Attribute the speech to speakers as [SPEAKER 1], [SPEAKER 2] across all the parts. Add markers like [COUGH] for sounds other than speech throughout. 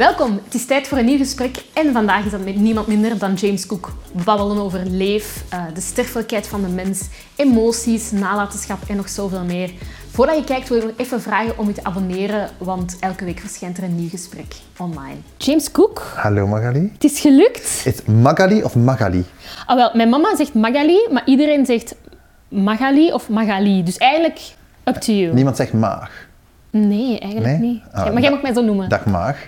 [SPEAKER 1] Welkom, het is tijd voor een nieuw gesprek en vandaag is dat met niemand minder dan James Cook. Babbelen over leef, uh, de sterfelijkheid van de mens, emoties, nalatenschap en nog zoveel meer. Voordat je kijkt wil ik nog even vragen om je te abonneren, want elke week verschijnt er een nieuw gesprek online. James Cook.
[SPEAKER 2] Hallo Magali.
[SPEAKER 1] Het is gelukt.
[SPEAKER 2] Is het Magali of Magali?
[SPEAKER 1] Ah, wel, mijn mama zegt Magali, maar iedereen zegt Magali of Magali. Dus eigenlijk up to you.
[SPEAKER 2] Niemand zegt maag.
[SPEAKER 1] Nee, eigenlijk
[SPEAKER 2] Nee?
[SPEAKER 1] niet.
[SPEAKER 2] Ah,
[SPEAKER 1] maar jij mag mij zo noemen.
[SPEAKER 2] Dag maag.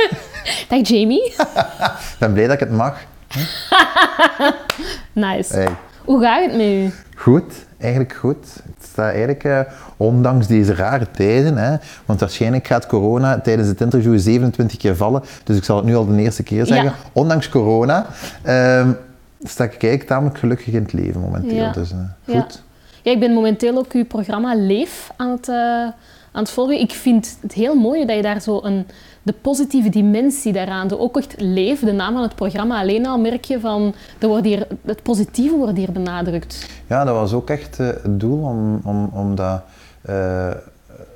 [SPEAKER 2] [LAUGHS]
[SPEAKER 1] Dag Jamie.
[SPEAKER 2] Ik ben blij dat ik het mag. [LAUGHS]
[SPEAKER 1] Nice.
[SPEAKER 2] Hey.
[SPEAKER 1] Hoe gaat het met u?
[SPEAKER 2] Goed, eigenlijk goed. Het staat eigenlijk, eh, ondanks deze rare tijden, hè, want waarschijnlijk gaat corona tijdens het interview 27 keer vallen, dus ik zal het nu al de eerste keer zeggen.
[SPEAKER 1] Ja.
[SPEAKER 2] Ondanks corona ehm, sta ik eigenlijk tamelijk gelukkig in het leven momenteel.
[SPEAKER 1] Ja.
[SPEAKER 2] Dus eh, goed.
[SPEAKER 1] Ja, ik ben momenteel ook uw programma Leef aan het, eh, aan het volgen. Ik vind het heel mooi dat je daar zo een, de positieve dimensie daaraan, de, ook echt Leef, de naam van het programma, alleen al merk je van, er het positieve wordt hier benadrukt.
[SPEAKER 2] Ja, dat was ook echt eh, het doel, om, om, omdat eh,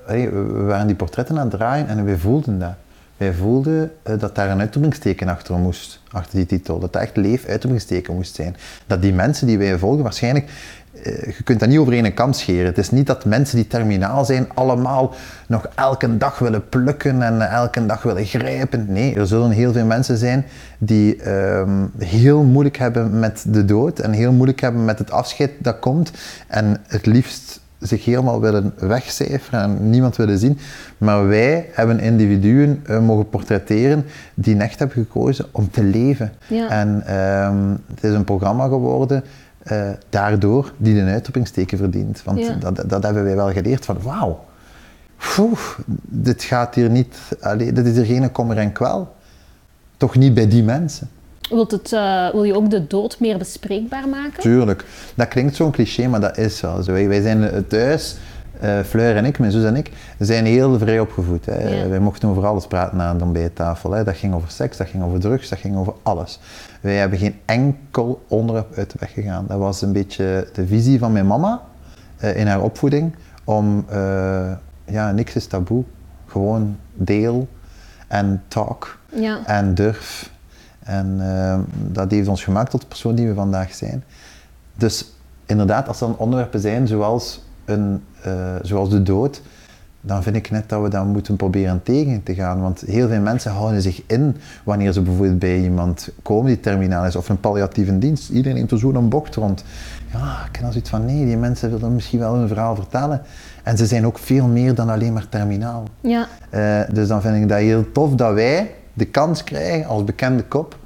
[SPEAKER 2] hey, we we waren die portretten aan het draaien en wij voelden dat. Wij voelden eh, dat daar een uitroepingsteken achter moest, achter die titel. Dat dat echt leef uitroepingsteken moest zijn. Dat die mensen die wij volgen, waarschijnlijk, eh, je kunt dat niet over één kam scheren. Het is niet dat mensen die terminaal zijn allemaal nog elke dag willen plukken en elke dag willen grijpen. Nee, er zullen heel veel mensen zijn die ehm, heel moeilijk hebben met de dood en heel moeilijk hebben met het afscheid dat komt en het liefst zich helemaal willen wegcijferen en niemand willen zien. Maar wij hebben individuen eh, mogen portretteren die echt hebben gekozen om te leven.
[SPEAKER 1] Ja.
[SPEAKER 2] En ehm, het is een programma geworden eh, daardoor die een uitroepingsteken verdient. Want
[SPEAKER 1] Ja.
[SPEAKER 2] dat, dat hebben wij wel geleerd van wauw, dit gaat hier niet, allee, dit is hier geen kommer en kwel. Toch niet bij die mensen.
[SPEAKER 1] Wilt het, eh, wil je ook de dood meer bespreekbaar maken?
[SPEAKER 2] Tuurlijk. Dat klinkt zo'n cliché, maar dat is wel zo. Wij zijn thuis, eh Fleur en ik, mijn zus en ik, zijn heel vrij opgevoed. Hè.
[SPEAKER 1] Ja.
[SPEAKER 2] Wij mochten over alles praten aan de ontbijttafel. Hè. Dat ging over seks, dat ging over drugs, dat ging over alles. Wij hebben geen enkel onderwerp uit de weg gegaan. Dat was een beetje de visie van mijn mama eh, in haar opvoeding. Om, eh, ja, niks is taboe. Gewoon deel en talk
[SPEAKER 1] Ja.
[SPEAKER 2] en durf. En dat heeft ons gemaakt tot de persoon die we vandaag zijn. Dus inderdaad, als er dan onderwerpen zijn zoals, een, eh, zoals de dood, dan vind ik net dat we daar moeten proberen tegen te gaan. Want heel veel mensen houden zich in wanneer ze bijvoorbeeld bij iemand komen die terminaal is, of een palliatieve dienst. Iedereen neemt er zo een bocht rond. Ja, ik ken dan zoiets van, nee, die mensen willen misschien wel hun verhaal vertellen. En ze zijn ook veel meer dan alleen maar terminaal.
[SPEAKER 1] Ja.
[SPEAKER 2] Eh, dus dan vind ik dat heel tof dat wij de kans krijgen als bekende kop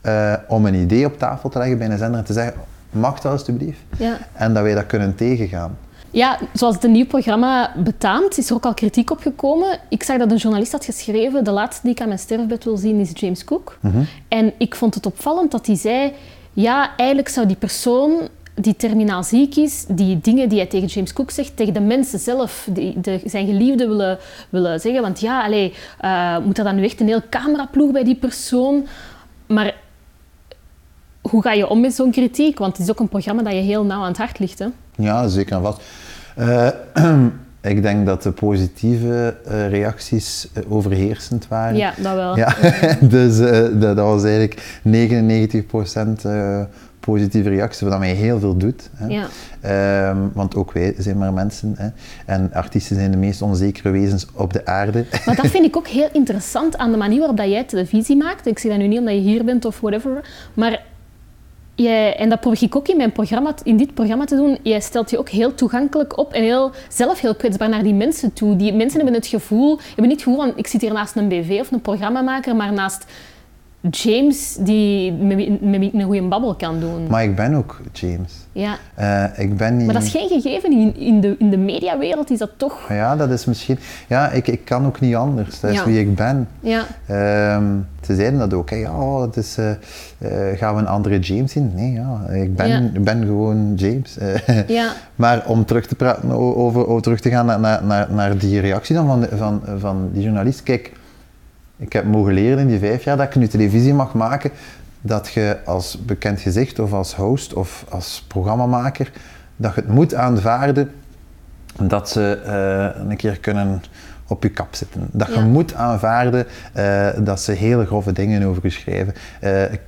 [SPEAKER 2] eh, om een idee op tafel te leggen bij een zender en te zeggen, mag dat alstublieft?
[SPEAKER 1] Ja.
[SPEAKER 2] En dat wij dat kunnen tegengaan.
[SPEAKER 1] Ja, zoals het een nieuw programma betaamt, is er ook al kritiek op gekomen. Ik zag dat een journalist had geschreven, de laatste die ik aan mijn sterfbed wil zien is James Cook. En ik vond het opvallend dat hij zei, ja, eigenlijk zou die persoon die terminaal ziek is, die dingen die hij tegen James Cook zegt, tegen de mensen zelf, die, de, zijn geliefde willen, willen zeggen. Want ja, allee, eh, moet er dan nu echt een heel cameraploeg bij die persoon? Maar hoe ga je om met zo'n kritiek? Want het is ook een programma dat je heel nauw aan het hart ligt. Hè?
[SPEAKER 2] Ja, zeker en vast. Eh, [CLEARS THROAT] ik denk dat de positieve eh, reacties eh, overheersend waren.
[SPEAKER 1] Ja, dat wel.
[SPEAKER 2] Ja, [LAUGHS] dus dat, dat was eigenlijk 99% eh positieve reactie, wat mij heel veel doet. Hè.
[SPEAKER 1] Ja.
[SPEAKER 2] Ehm, want ook wij zijn maar mensen. Hè. En artiesten zijn de meest onzekere wezens op de aarde. [LAUGHS]
[SPEAKER 1] Maar dat vind ik ook heel interessant aan de manier waarop dat jij televisie maakt. Ik zeg dat nu niet omdat je hier bent of whatever. Maar jij, en dat probeer ik ook in, mijn programma, in dit programma te doen. Jij stelt je ook heel toegankelijk op en heel, zelf heel kwetsbaar naar die mensen toe. Die mensen hebben het gevoel, hebben niet het gevoel van ik zit hier naast een BV of een programmamaker, maar naast James die met een goede babbel kan doen.
[SPEAKER 2] Maar ik ben ook James.
[SPEAKER 1] ja.
[SPEAKER 2] Eh, ik ben niet...
[SPEAKER 1] Maar dat is geen gegeven. In, in, de, in de mediawereld is dat toch...
[SPEAKER 2] Ja, dat is misschien... Ja, ik, ik kan ook niet anders. Dat is
[SPEAKER 1] Ja.
[SPEAKER 2] wie ik ben.
[SPEAKER 1] Ja.
[SPEAKER 2] Ehm, ze zeiden dat ook. Hè. Ja, oh, het is, eh, eh, gaan we een andere James zien? Nee, ja, ik ben,
[SPEAKER 1] Ja.
[SPEAKER 2] ben gewoon James. [LAUGHS]
[SPEAKER 1] Ja.
[SPEAKER 2] Maar om terug te praten over, over terug te gaan naar, naar, naar, die reactie dan van, van, van die journalist. Kijk, ik heb mogen leren in die vijf jaar dat ik nu televisie mag maken, dat je als bekend gezicht of als host of als programmamaker, dat je het moet aanvaarden dat ze eh, een keer kunnen op je kap zitten. Dat je moet aanvaarden eh, dat ze hele grove dingen over je schrijven. Eh, ik,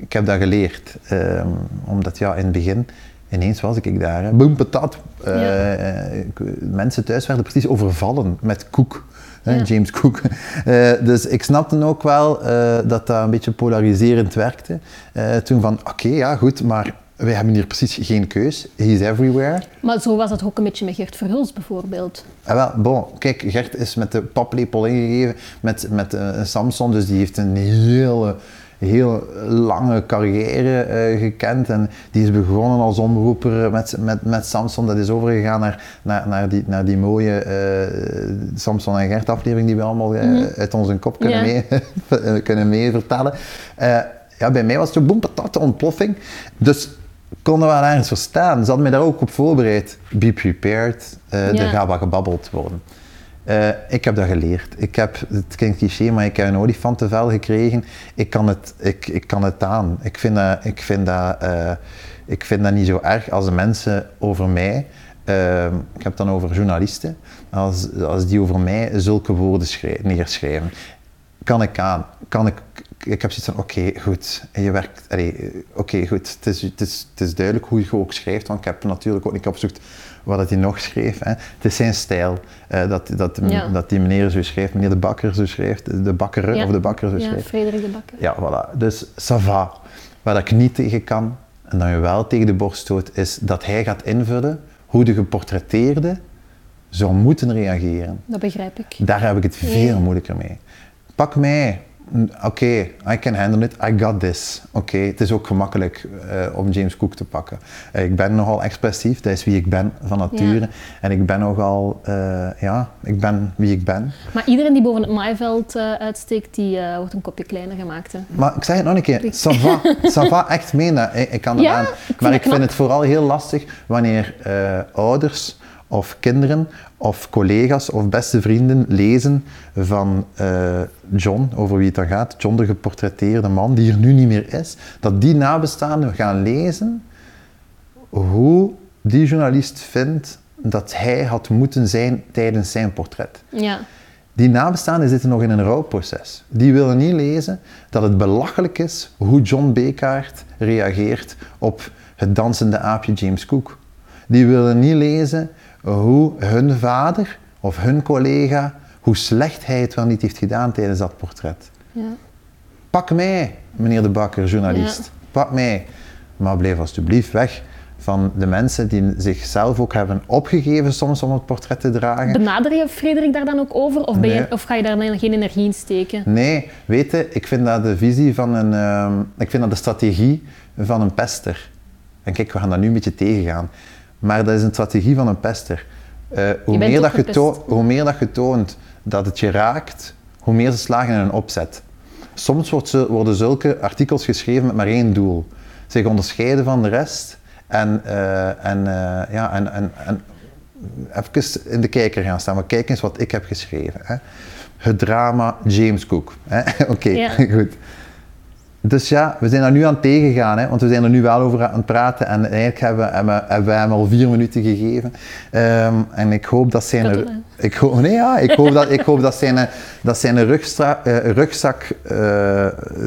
[SPEAKER 2] ik heb dat geleerd, omdat ja, in het begin, ineens was ik daar, hè. boem, patat.
[SPEAKER 1] Ja.
[SPEAKER 2] ik- mensen thuis werden precies overvallen met koek. Hè,
[SPEAKER 1] Ja.
[SPEAKER 2] James Cook. [LAUGHS] Eh, dus ik snapte ook wel eh, dat dat een beetje polariserend werkte. Eh, toen van, oké, ja goed, maar wij hebben hier precies geen keus. He's everywhere.
[SPEAKER 1] Maar zo was het ook een beetje met Gert Verhulst bijvoorbeeld.
[SPEAKER 2] Ah, wel, bon, kijk, Gert is met de paplepel ingegeven met, met Samson, dus die heeft een hele, heel lange carrière eh, gekend. En die is begonnen als omroeper met, met, met Samson. Dat is overgegaan naar, naar, naar, die, naar die mooie eh, Samson en Gert aflevering die we allemaal eh, uit onze kop kunnen,
[SPEAKER 1] Ja.
[SPEAKER 2] mee, [LAUGHS] kunnen mee vertellen. Eh, ja, bij mij was het zo boem, patat, ontploffing. Dus konden we wel ergens verstaan. Ze hadden mij daar ook op voorbereid. Be prepared, er gaat wat gebabbeld worden. Eh, ik heb dat geleerd. Ik heb, het klinkt cliché, maar ik heb een olifantenvel gekregen. Ik kan het, ik, ik kan het aan. Ik vind dat, ik vind dat, eh, ik vind dat niet zo erg als de mensen over mij, eh, ik heb het dan over journalisten, als, als die over mij zulke woorden schrij- neerschrijven. Kan ik aan. Kan ik, ik heb zoiets van, oké, goed. En je werkt, oké, goed. Het is, het, is, het is duidelijk hoe je ook schrijft, want ik heb natuurlijk ook niet opgezocht wat dat hij nog schreef. Hè. Het is zijn stijl eh, dat, dat,
[SPEAKER 1] Ja.
[SPEAKER 2] dat die meneer zo schrijft, meneer de Bakker zo schrijft, de bakker
[SPEAKER 1] Ja.
[SPEAKER 2] of de bakker zo
[SPEAKER 1] Ja. Frederik de Bakker.
[SPEAKER 2] Ja, voilà. Dus ça va. Waar ik niet tegen kan, en dan je wel tegen de borst stoot, is dat hij gaat invullen hoe de geportretteerde zou moeten reageren.
[SPEAKER 1] Dat begrijp ik.
[SPEAKER 2] Daar heb ik het veel moeilijker mee. Pak mij. Oké, I can handle it. I got this. Oké, het is ook gemakkelijk eh, om James Cook te pakken. Eh, ik ben nogal expressief, dat is wie ik ben van nature. En ik ben nogal, eh, ja, ik ben wie ik ben.
[SPEAKER 1] Maar iedereen die boven het maaiveld uitsteekt, die wordt een kopje kleiner gemaakt. Hè.
[SPEAKER 2] Maar ik zeg het nog een keer, ça va, [LAUGHS] ça va, echt meen Ik, ik kan het
[SPEAKER 1] Ja, ik
[SPEAKER 2] Maar ik vind het vooral heel lastig wanneer ouders of kinderen of collega's of beste vrienden lezen van eh, John, over wie het dan gaat, John de geportretteerde man, die er nu niet meer is, dat die nabestaanden gaan lezen hoe die journalist vindt dat hij had moeten zijn tijdens zijn portret.
[SPEAKER 1] Ja.
[SPEAKER 2] Die nabestaanden zitten nog in een rouwproces. Die willen niet lezen dat het belachelijk is hoe John Bekaert reageert op het dansende aapje James Cook. Die willen niet lezen hoe hun vader of hun collega, hoe slecht hij het wel niet heeft gedaan tijdens dat portret.
[SPEAKER 1] ja.
[SPEAKER 2] Pak mij, meneer de Bakker, journalist.
[SPEAKER 1] Ja.
[SPEAKER 2] Pak mij. Maar blijf alsjeblieft weg van de mensen die zichzelf ook hebben opgegeven soms om het portret te dragen.
[SPEAKER 1] Benader je Frederik daar dan ook over? Of, ben je, of ga je daar dan geen energie in steken?
[SPEAKER 2] Nee, weet je, ik vind dat de visie van een... ehm, ik vind dat de strategie van een pester. En kijk, we gaan dat nu een beetje tegengaan. Maar dat is een strategie van een pester. Eh, hoe, meer dat toont, hoe meer dat je toont dat het je raakt, hoe meer ze slagen in een opzet. Soms wordt ze- worden zulke artikels geschreven met maar één doel. Zich onderscheiden van de rest en, eh, en, eh, ja, en, en, en even in de kijker gaan staan. Maar kijk eens wat ik heb geschreven. Hè. Het drama James Cook. [LAUGHS] Oké,
[SPEAKER 1] Ja. [LAUGHS]
[SPEAKER 2] goed. Dus ja, we zijn daar nu aan het tegengaan, hè, want we zijn er nu wel over aan het praten en eigenlijk hebben, we- hebben, hebben wij hem al vier minuten gegeven. Ehm, en ik hoop dat zijn, er- ik hoop, nee, ja, ik hoop dat, ik hoop dat zijn, eh, dat zijn rugstra, eh, rugzak, eh,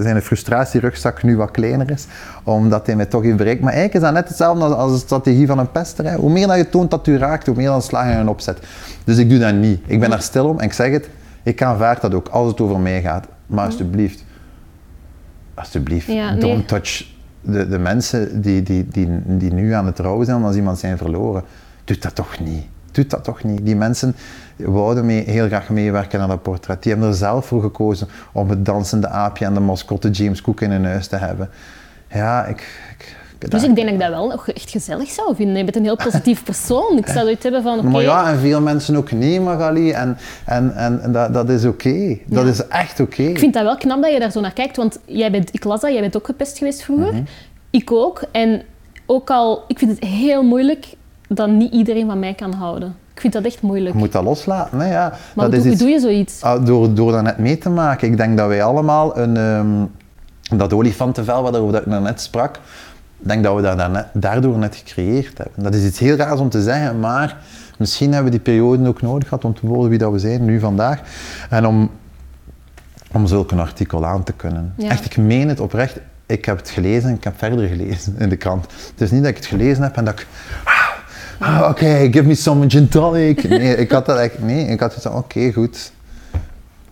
[SPEAKER 2] zijn frustratierugzak nu wat kleiner is, omdat hij mij toch heeft bereikt. Maar eigenlijk is dat net hetzelfde als, als de strategie van een pester. Hè. Hoe meer dat je toont dat u raakt, hoe meer dan slaag je een opzet. Dus ik doe dat niet. Ik ben daar stil om en ik zeg het, ik aanvaard dat ook als het over mij gaat. Maar alsjeblieft, alsjeblieft,
[SPEAKER 1] Ja, nee.
[SPEAKER 2] don't touch de, de mensen die, die, die, die nu aan het rouwen zijn als iemand zijn verloren. Doe dat toch niet. Doe dat toch niet. Die mensen wouden mee, heel graag meewerken aan dat portret. Die hebben er zelf voor gekozen om het dansende aapje en de mascotte James Cook in hun huis te hebben. Ja, ik... ik
[SPEAKER 1] Dus ik denk dat ik dat wel nog echt gezellig zou vinden. Je bent een heel positief [LAUGHS] persoon. Ik zou zoiets hebben van, oké,
[SPEAKER 2] Maar ja, en veel mensen ook niet, Magali. En, en, en, en dat, dat is oké. Dat
[SPEAKER 1] Ja.
[SPEAKER 2] is echt oké.
[SPEAKER 1] ik vind dat wel knap dat je daar zo naar kijkt. Want jij bent, ik las dat, jij bent ook gepest geweest vroeger.
[SPEAKER 2] Mhm.
[SPEAKER 1] Ik ook. En ook al, ik vind het heel moeilijk dat niet iedereen van mij kan houden. Ik vind dat echt moeilijk.
[SPEAKER 2] Je moet dat loslaten. Hè, ja.
[SPEAKER 1] maar
[SPEAKER 2] dat
[SPEAKER 1] hoe,
[SPEAKER 2] is
[SPEAKER 1] doe,
[SPEAKER 2] iets...
[SPEAKER 1] hoe doe je zoiets?
[SPEAKER 2] Ah, door, door dat net mee te maken. Ik denk dat wij allemaal een, ehm, dat olifantenvel waarover dat ik net sprak, ik denk dat we dat daardoor net gecreëerd hebben. Dat is iets heel raars om te zeggen, maar Misschien hebben we die periode ook nodig gehad om te worden wie dat we zijn, nu vandaag. En om, om zulke artikel aan te kunnen.
[SPEAKER 1] Ja.
[SPEAKER 2] Echt, ik meen het oprecht. Ik heb het gelezen en ik heb verder gelezen in de krant. Het is niet dat ik het gelezen heb en dat ik... ah, Oké, give me some gin tonic. Nee, ik had dat echt... Nee, ik had gezegd, oké, goed.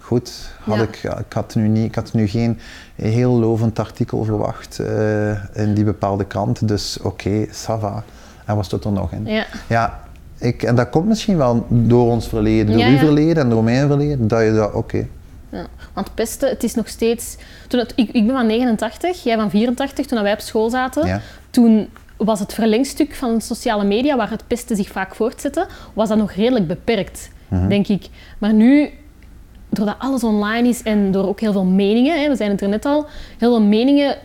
[SPEAKER 2] Goed. Had
[SPEAKER 1] Ja.
[SPEAKER 2] ik, ik, had nu niet, ik had nu geen heel lovend artikel verwacht eh, in die bepaalde krant. Dus oké, ça va. En wat stond er nog in?
[SPEAKER 1] Ja.
[SPEAKER 2] Ja, ik, en dat komt misschien wel door ons verleden, door
[SPEAKER 1] Ja,
[SPEAKER 2] uw verleden en door mijn verleden, dat je dat, oké.
[SPEAKER 1] Ja, want pesten, het is nog steeds... Toen het, ik, ik ben van 89, jij van 84, toen wij op school zaten. Toen was het verlengstuk van sociale media, waar het pesten zich vaak voortzette, was dat nog redelijk beperkt,
[SPEAKER 2] Mhm.
[SPEAKER 1] denk ik. Maar nu, doordat alles online is en door ook heel veel meningen, hè, we zijn het er net al, heel veel meningen,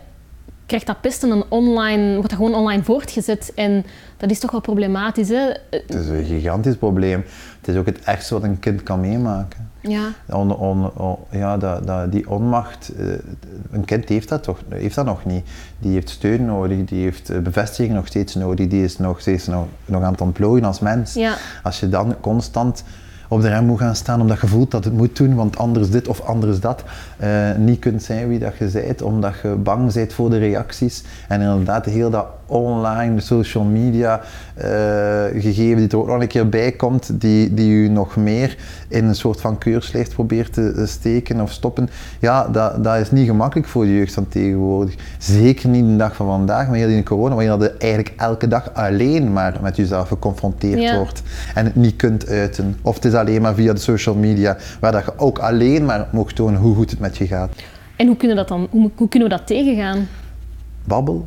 [SPEAKER 1] krijgt dat pesten een online, wordt dat gewoon online voortgezet. En dat is toch wel problematisch, hè?
[SPEAKER 2] Het is een gigantisch probleem. Het is ook het ergste wat een kind kan meemaken.
[SPEAKER 1] Ja,
[SPEAKER 2] On, on, on- ja, dat, dat, die onmacht, eh, een kind heeft dat toch heeft dat nog niet. Die heeft steun nodig, die heeft eh, bevestiging nog steeds nodig, die is nog steeds nog, nog aan het ontplooien als mens.
[SPEAKER 1] ja.
[SPEAKER 2] Als je dan constant op de rem moet gaan staan omdat je voelt dat het moet doen, want anders dit of anders dat, eh, niet kunt zijn wie dat je bent, omdat je bang bent voor de reacties. En inderdaad, heel dat online, social media eh, gegeven die er ook nog een keer bij komt, die, die u nog meer in een soort van keurslijst probeert te eh, steken of stoppen. Ja, dat, dat is niet gemakkelijk voor de jeugd van tegenwoordig. Zeker niet de dag van vandaag, maar heel in corona, waarin je eigenlijk elke dag alleen maar met jezelf geconfronteerd
[SPEAKER 1] Ja.
[SPEAKER 2] wordt en het niet kunt uiten. Of het is alleen maar via de social media, waar dat je ook alleen maar mocht tonen hoe goed het met gaat.
[SPEAKER 1] En hoe kunnen, we dat dan, hoe, hoe kunnen we dat tegengaan?
[SPEAKER 2] Babbel,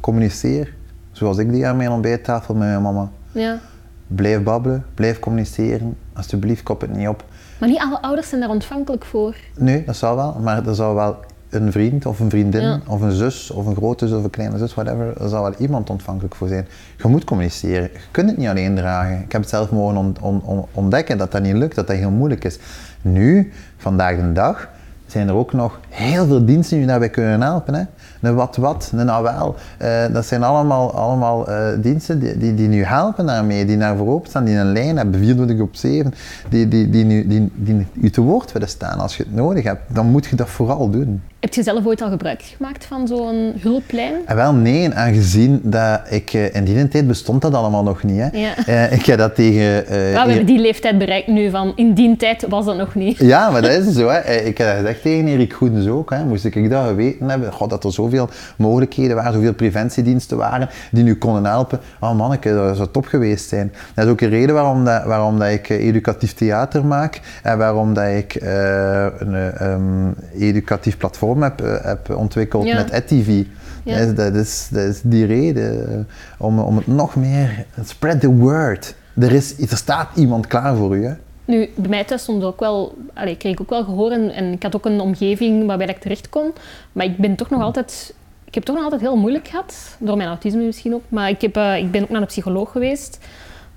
[SPEAKER 2] communiceer, zoals ik die aan mijn ontbijttafel met mijn mama.
[SPEAKER 1] Ja.
[SPEAKER 2] Blijf babbelen, blijf communiceren. Alsjeblieft, kop het niet op.
[SPEAKER 1] Maar niet alle ouders zijn daar ontvankelijk voor.
[SPEAKER 2] Nee, dat zou wel, maar er zou wel een vriend of een vriendin
[SPEAKER 1] Ja.
[SPEAKER 2] of een zus of een grote zus of een kleine zus, whatever, er zou wel iemand ontvankelijk voor zijn. Je moet communiceren. Je kunt het niet alleen dragen. Ik heb het zelf mogen on- on- on- ontdekken dat dat niet lukt, dat dat heel moeilijk is. Nu, vandaag de dag, zijn er ook nog heel veel diensten die daarbij kunnen helpen. Hè? Een wat wat, een awel. Eh, dat zijn allemaal, allemaal eh, diensten die, die, die nu helpen daarmee, die naar voorop staan, die een lijn hebben, 24 op 7, die, die, die, nu, die, die u te woord willen staan. Als je het nodig hebt, dan moet je dat vooral doen.
[SPEAKER 1] Heb je zelf ooit al gebruik gemaakt van zo'n hulplijn?
[SPEAKER 2] En wel nee, aangezien dat ik eh, in die tijd bestond dat allemaal nog niet. Hè.
[SPEAKER 1] Ja.
[SPEAKER 2] Eh, ik heb dat tegen... eh,
[SPEAKER 1] we hebben die leeftijd bereikt nu van in die tijd was dat nog niet.
[SPEAKER 2] Ja, maar dat is zo. Hè. Eh, Ik heb dat gezegd tegen Erik Goedens ook. Hè. Moest ik dat geweten hebben, god, dat er zoveel mogelijkheden waren, zoveel preventiediensten waren die nu konden helpen. Oh manneke, dat zou top geweest zijn. Dat is ook een reden waarom, dat, waarom dat ik eh, educatief theater maak en waarom dat ik eh, een eh, ehm, educatief platform heb, heb ontwikkeld
[SPEAKER 1] Ja.
[SPEAKER 2] met EdTV.
[SPEAKER 1] Ja.
[SPEAKER 2] Dat, is, dat, is, dat is die reden, om, om het nog meer, spread the word. Er, is, er staat iemand klaar voor u. Hè.
[SPEAKER 1] Nu, bij mij thuis stond ook wel, allee, kreeg ik ook wel gehoor en, en ik had ook een omgeving waarbij ik terecht kon. Maar ik ben toch nog altijd, ik heb toch nog altijd heel moeilijk gehad, door mijn autisme misschien ook. Maar ik, heb, eh, ik ben ook naar de psycholoog geweest.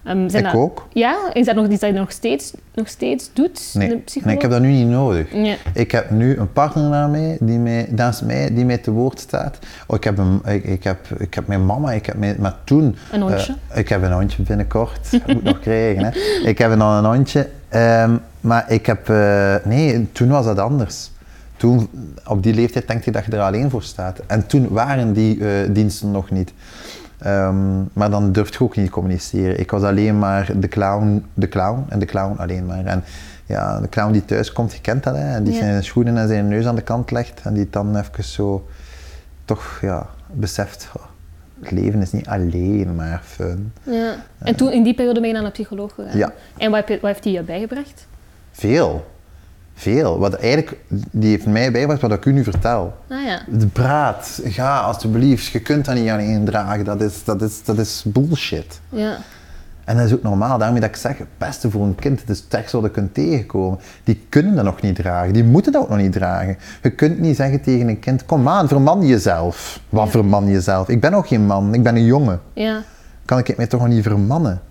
[SPEAKER 1] Ehm, zijn
[SPEAKER 2] Ik
[SPEAKER 1] dat-
[SPEAKER 2] ook.
[SPEAKER 1] Ja, is dat nog iets dat je nog steeds, nog steeds doet,
[SPEAKER 2] Nee, nee, ik heb dat nu niet nodig.
[SPEAKER 1] Ja.
[SPEAKER 2] Ik heb nu een partner naar mij, die mij, naast mij, die mij te woord staat. Oh, ik, heb een, ik, ik, heb, ik heb mijn mama, ik heb mijn, maar toen...
[SPEAKER 1] Een hondje.
[SPEAKER 2] eh, ik heb een hondje binnenkort, [LAUGHS] moet nog krijgen. Hè. Ik heb dan een hondje, ehm, maar ik heb... eh, nee, toen was dat anders. Toen, op die leeftijd denk je dat je er alleen voor staat. En toen waren die eh, diensten nog niet. Ehm, maar dan durf je ook niet communiceren. Ik was alleen maar de clown, de clown en de clown alleen maar. En ja, de clown die thuis komt, je kent dat, hè, en die
[SPEAKER 1] Ja.
[SPEAKER 2] zijn schoenen en zijn neus aan de kant legt en die het dan even zo toch ja, beseft, oh, het leven is niet alleen maar fun.
[SPEAKER 1] Ja. En toen, in die periode ben je naar een psycholoog gegaan?
[SPEAKER 2] Ja.
[SPEAKER 1] En wat, heb je, wat heeft die je bijgebracht?
[SPEAKER 2] Veel. Veel. Wat eigenlijk, die heeft mij bijgebracht wat ik u nu vertel.
[SPEAKER 1] Ah ja.
[SPEAKER 2] De praat, ga alsjeblieft, je kunt dat niet alleen dragen, dat is, dat is, dat is bullshit.
[SPEAKER 1] Ja.
[SPEAKER 2] En dat is ook normaal, daarmee dat ik zeg, het beste voor een kind, het is het wat je kunt tegenkomen. Die kunnen dat nog niet dragen, die moeten dat ook nog niet dragen. Je kunt niet zeggen tegen een kind, kom aan, verman jezelf. Wat
[SPEAKER 1] Ja.
[SPEAKER 2] verman jezelf? Ik ben nog geen man, ik ben een jongen.
[SPEAKER 1] ja.
[SPEAKER 2] Kan ik mij toch nog niet vermannen?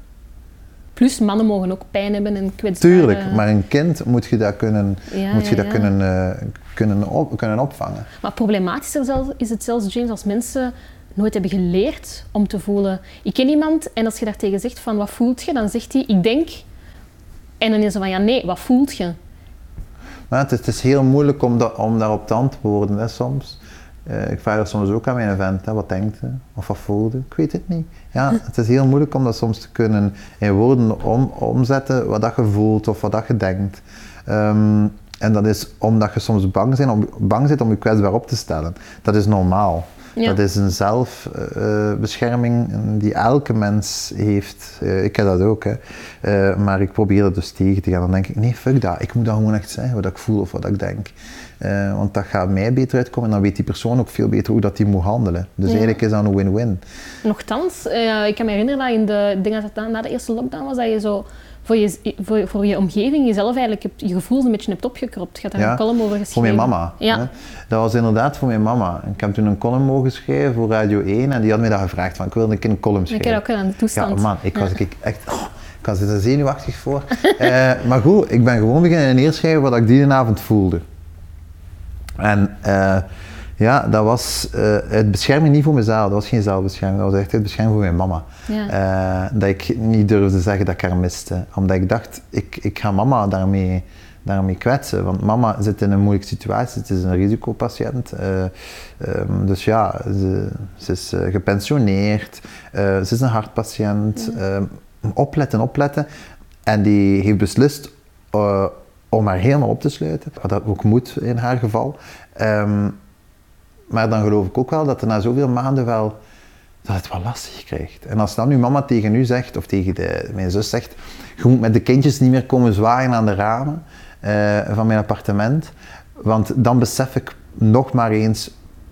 [SPEAKER 1] Plus, mannen mogen ook pijn hebben en kwetsbare...
[SPEAKER 2] Tuurlijk, maar een kind moet je dat kunnen,
[SPEAKER 1] Ja,
[SPEAKER 2] moet je
[SPEAKER 1] ja,
[SPEAKER 2] dat kunnen, eh, kunnen, op, kunnen opvangen.
[SPEAKER 1] Maar problematischer is het zelfs, James, als mensen nooit hebben geleerd om te voelen. Ik ken iemand en als je daar tegen zegt van wat voelt je, dan zegt hij ik denk. En dan is ze van ja nee, wat voelt je?
[SPEAKER 2] Maar het, is, het is heel moeilijk om, dat, om daarop te antwoorden hè, soms. Eh, ik vraag dat soms ook aan mijn event, hè, wat denkt je? Of wat voelde? Ik weet het niet. Ja, [LAUGHS] het is heel moeilijk om dat soms te kunnen in woorden om, omzetten, wat dat je voelt of wat dat je denkt. Ehm, en dat is omdat je soms bang, zijn om, bang zit om je kwetsbaar op te stellen. Dat is normaal. Dat is een zelfbescherming die elke mens heeft. Uh, ik heb dat ook, hè. Uh, maar ik probeer dat dus tegen te gaan. Dan denk ik, nee, fuck dat. Ik moet dat gewoon echt zeggen, wat ik voel of wat ik denk. Want dat gaat mij beter uitkomen en dan weet die persoon ook veel beter hoe dat die moet handelen. Dus eigenlijk is dat een win-win.
[SPEAKER 1] Nochtans, ik kan me herinneren dat in de, ik denk dat het na de eerste lockdown was, dat je zo voor je, voor, voor je omgeving jezelf eigenlijk hebt, je gevoel een beetje hebt opgekropt. Je had daar een column over geschreven.
[SPEAKER 2] Voor mijn mama. Ja. Hè? Dat was inderdaad voor mijn mama. Ik heb toen een column mogen schrijven voor Radio 1 en die had mij dat gevraagd van ik wilde een keer een column schrijven.
[SPEAKER 1] Ik heb ook aan de toestand.
[SPEAKER 2] Ja man, ik was ik echt... Oh, ik was er zenuwachtig voor. uh, [LAUGHS] maar goed, ik ben gewoon beginnen neerschrijven wat ik die avond voelde. En... Uh, ja, dat was uh, het bescherming niet voor mezelf, dat was geen zelfbescherming, dat was echt het bescherming voor mijn mama. Ja. Uh, dat ik niet durfde zeggen dat ik haar miste, omdat ik dacht, ik, ik ga mama daarmee, daarmee kwetsen, want mama zit in een moeilijke situatie, het is een risicopatiënt. Uh, um, dus ja, ze, ze is gepensioneerd, ze is een hartpatiënt, ja. um, opletten, opletten. En die heeft beslist om haar helemaal op te sluiten, wat dat ook moet in haar geval. Um, maar dan geloof ik ook wel dat er na zoveel maanden wel dat het wel lastig krijgt. En als dan uw mama tegen u zegt, of tegen de, mijn zus zegt, je moet met de kindjes niet meer komen zwaaien aan de ramen uh, van mijn appartement, want dan besef ik nog maar eens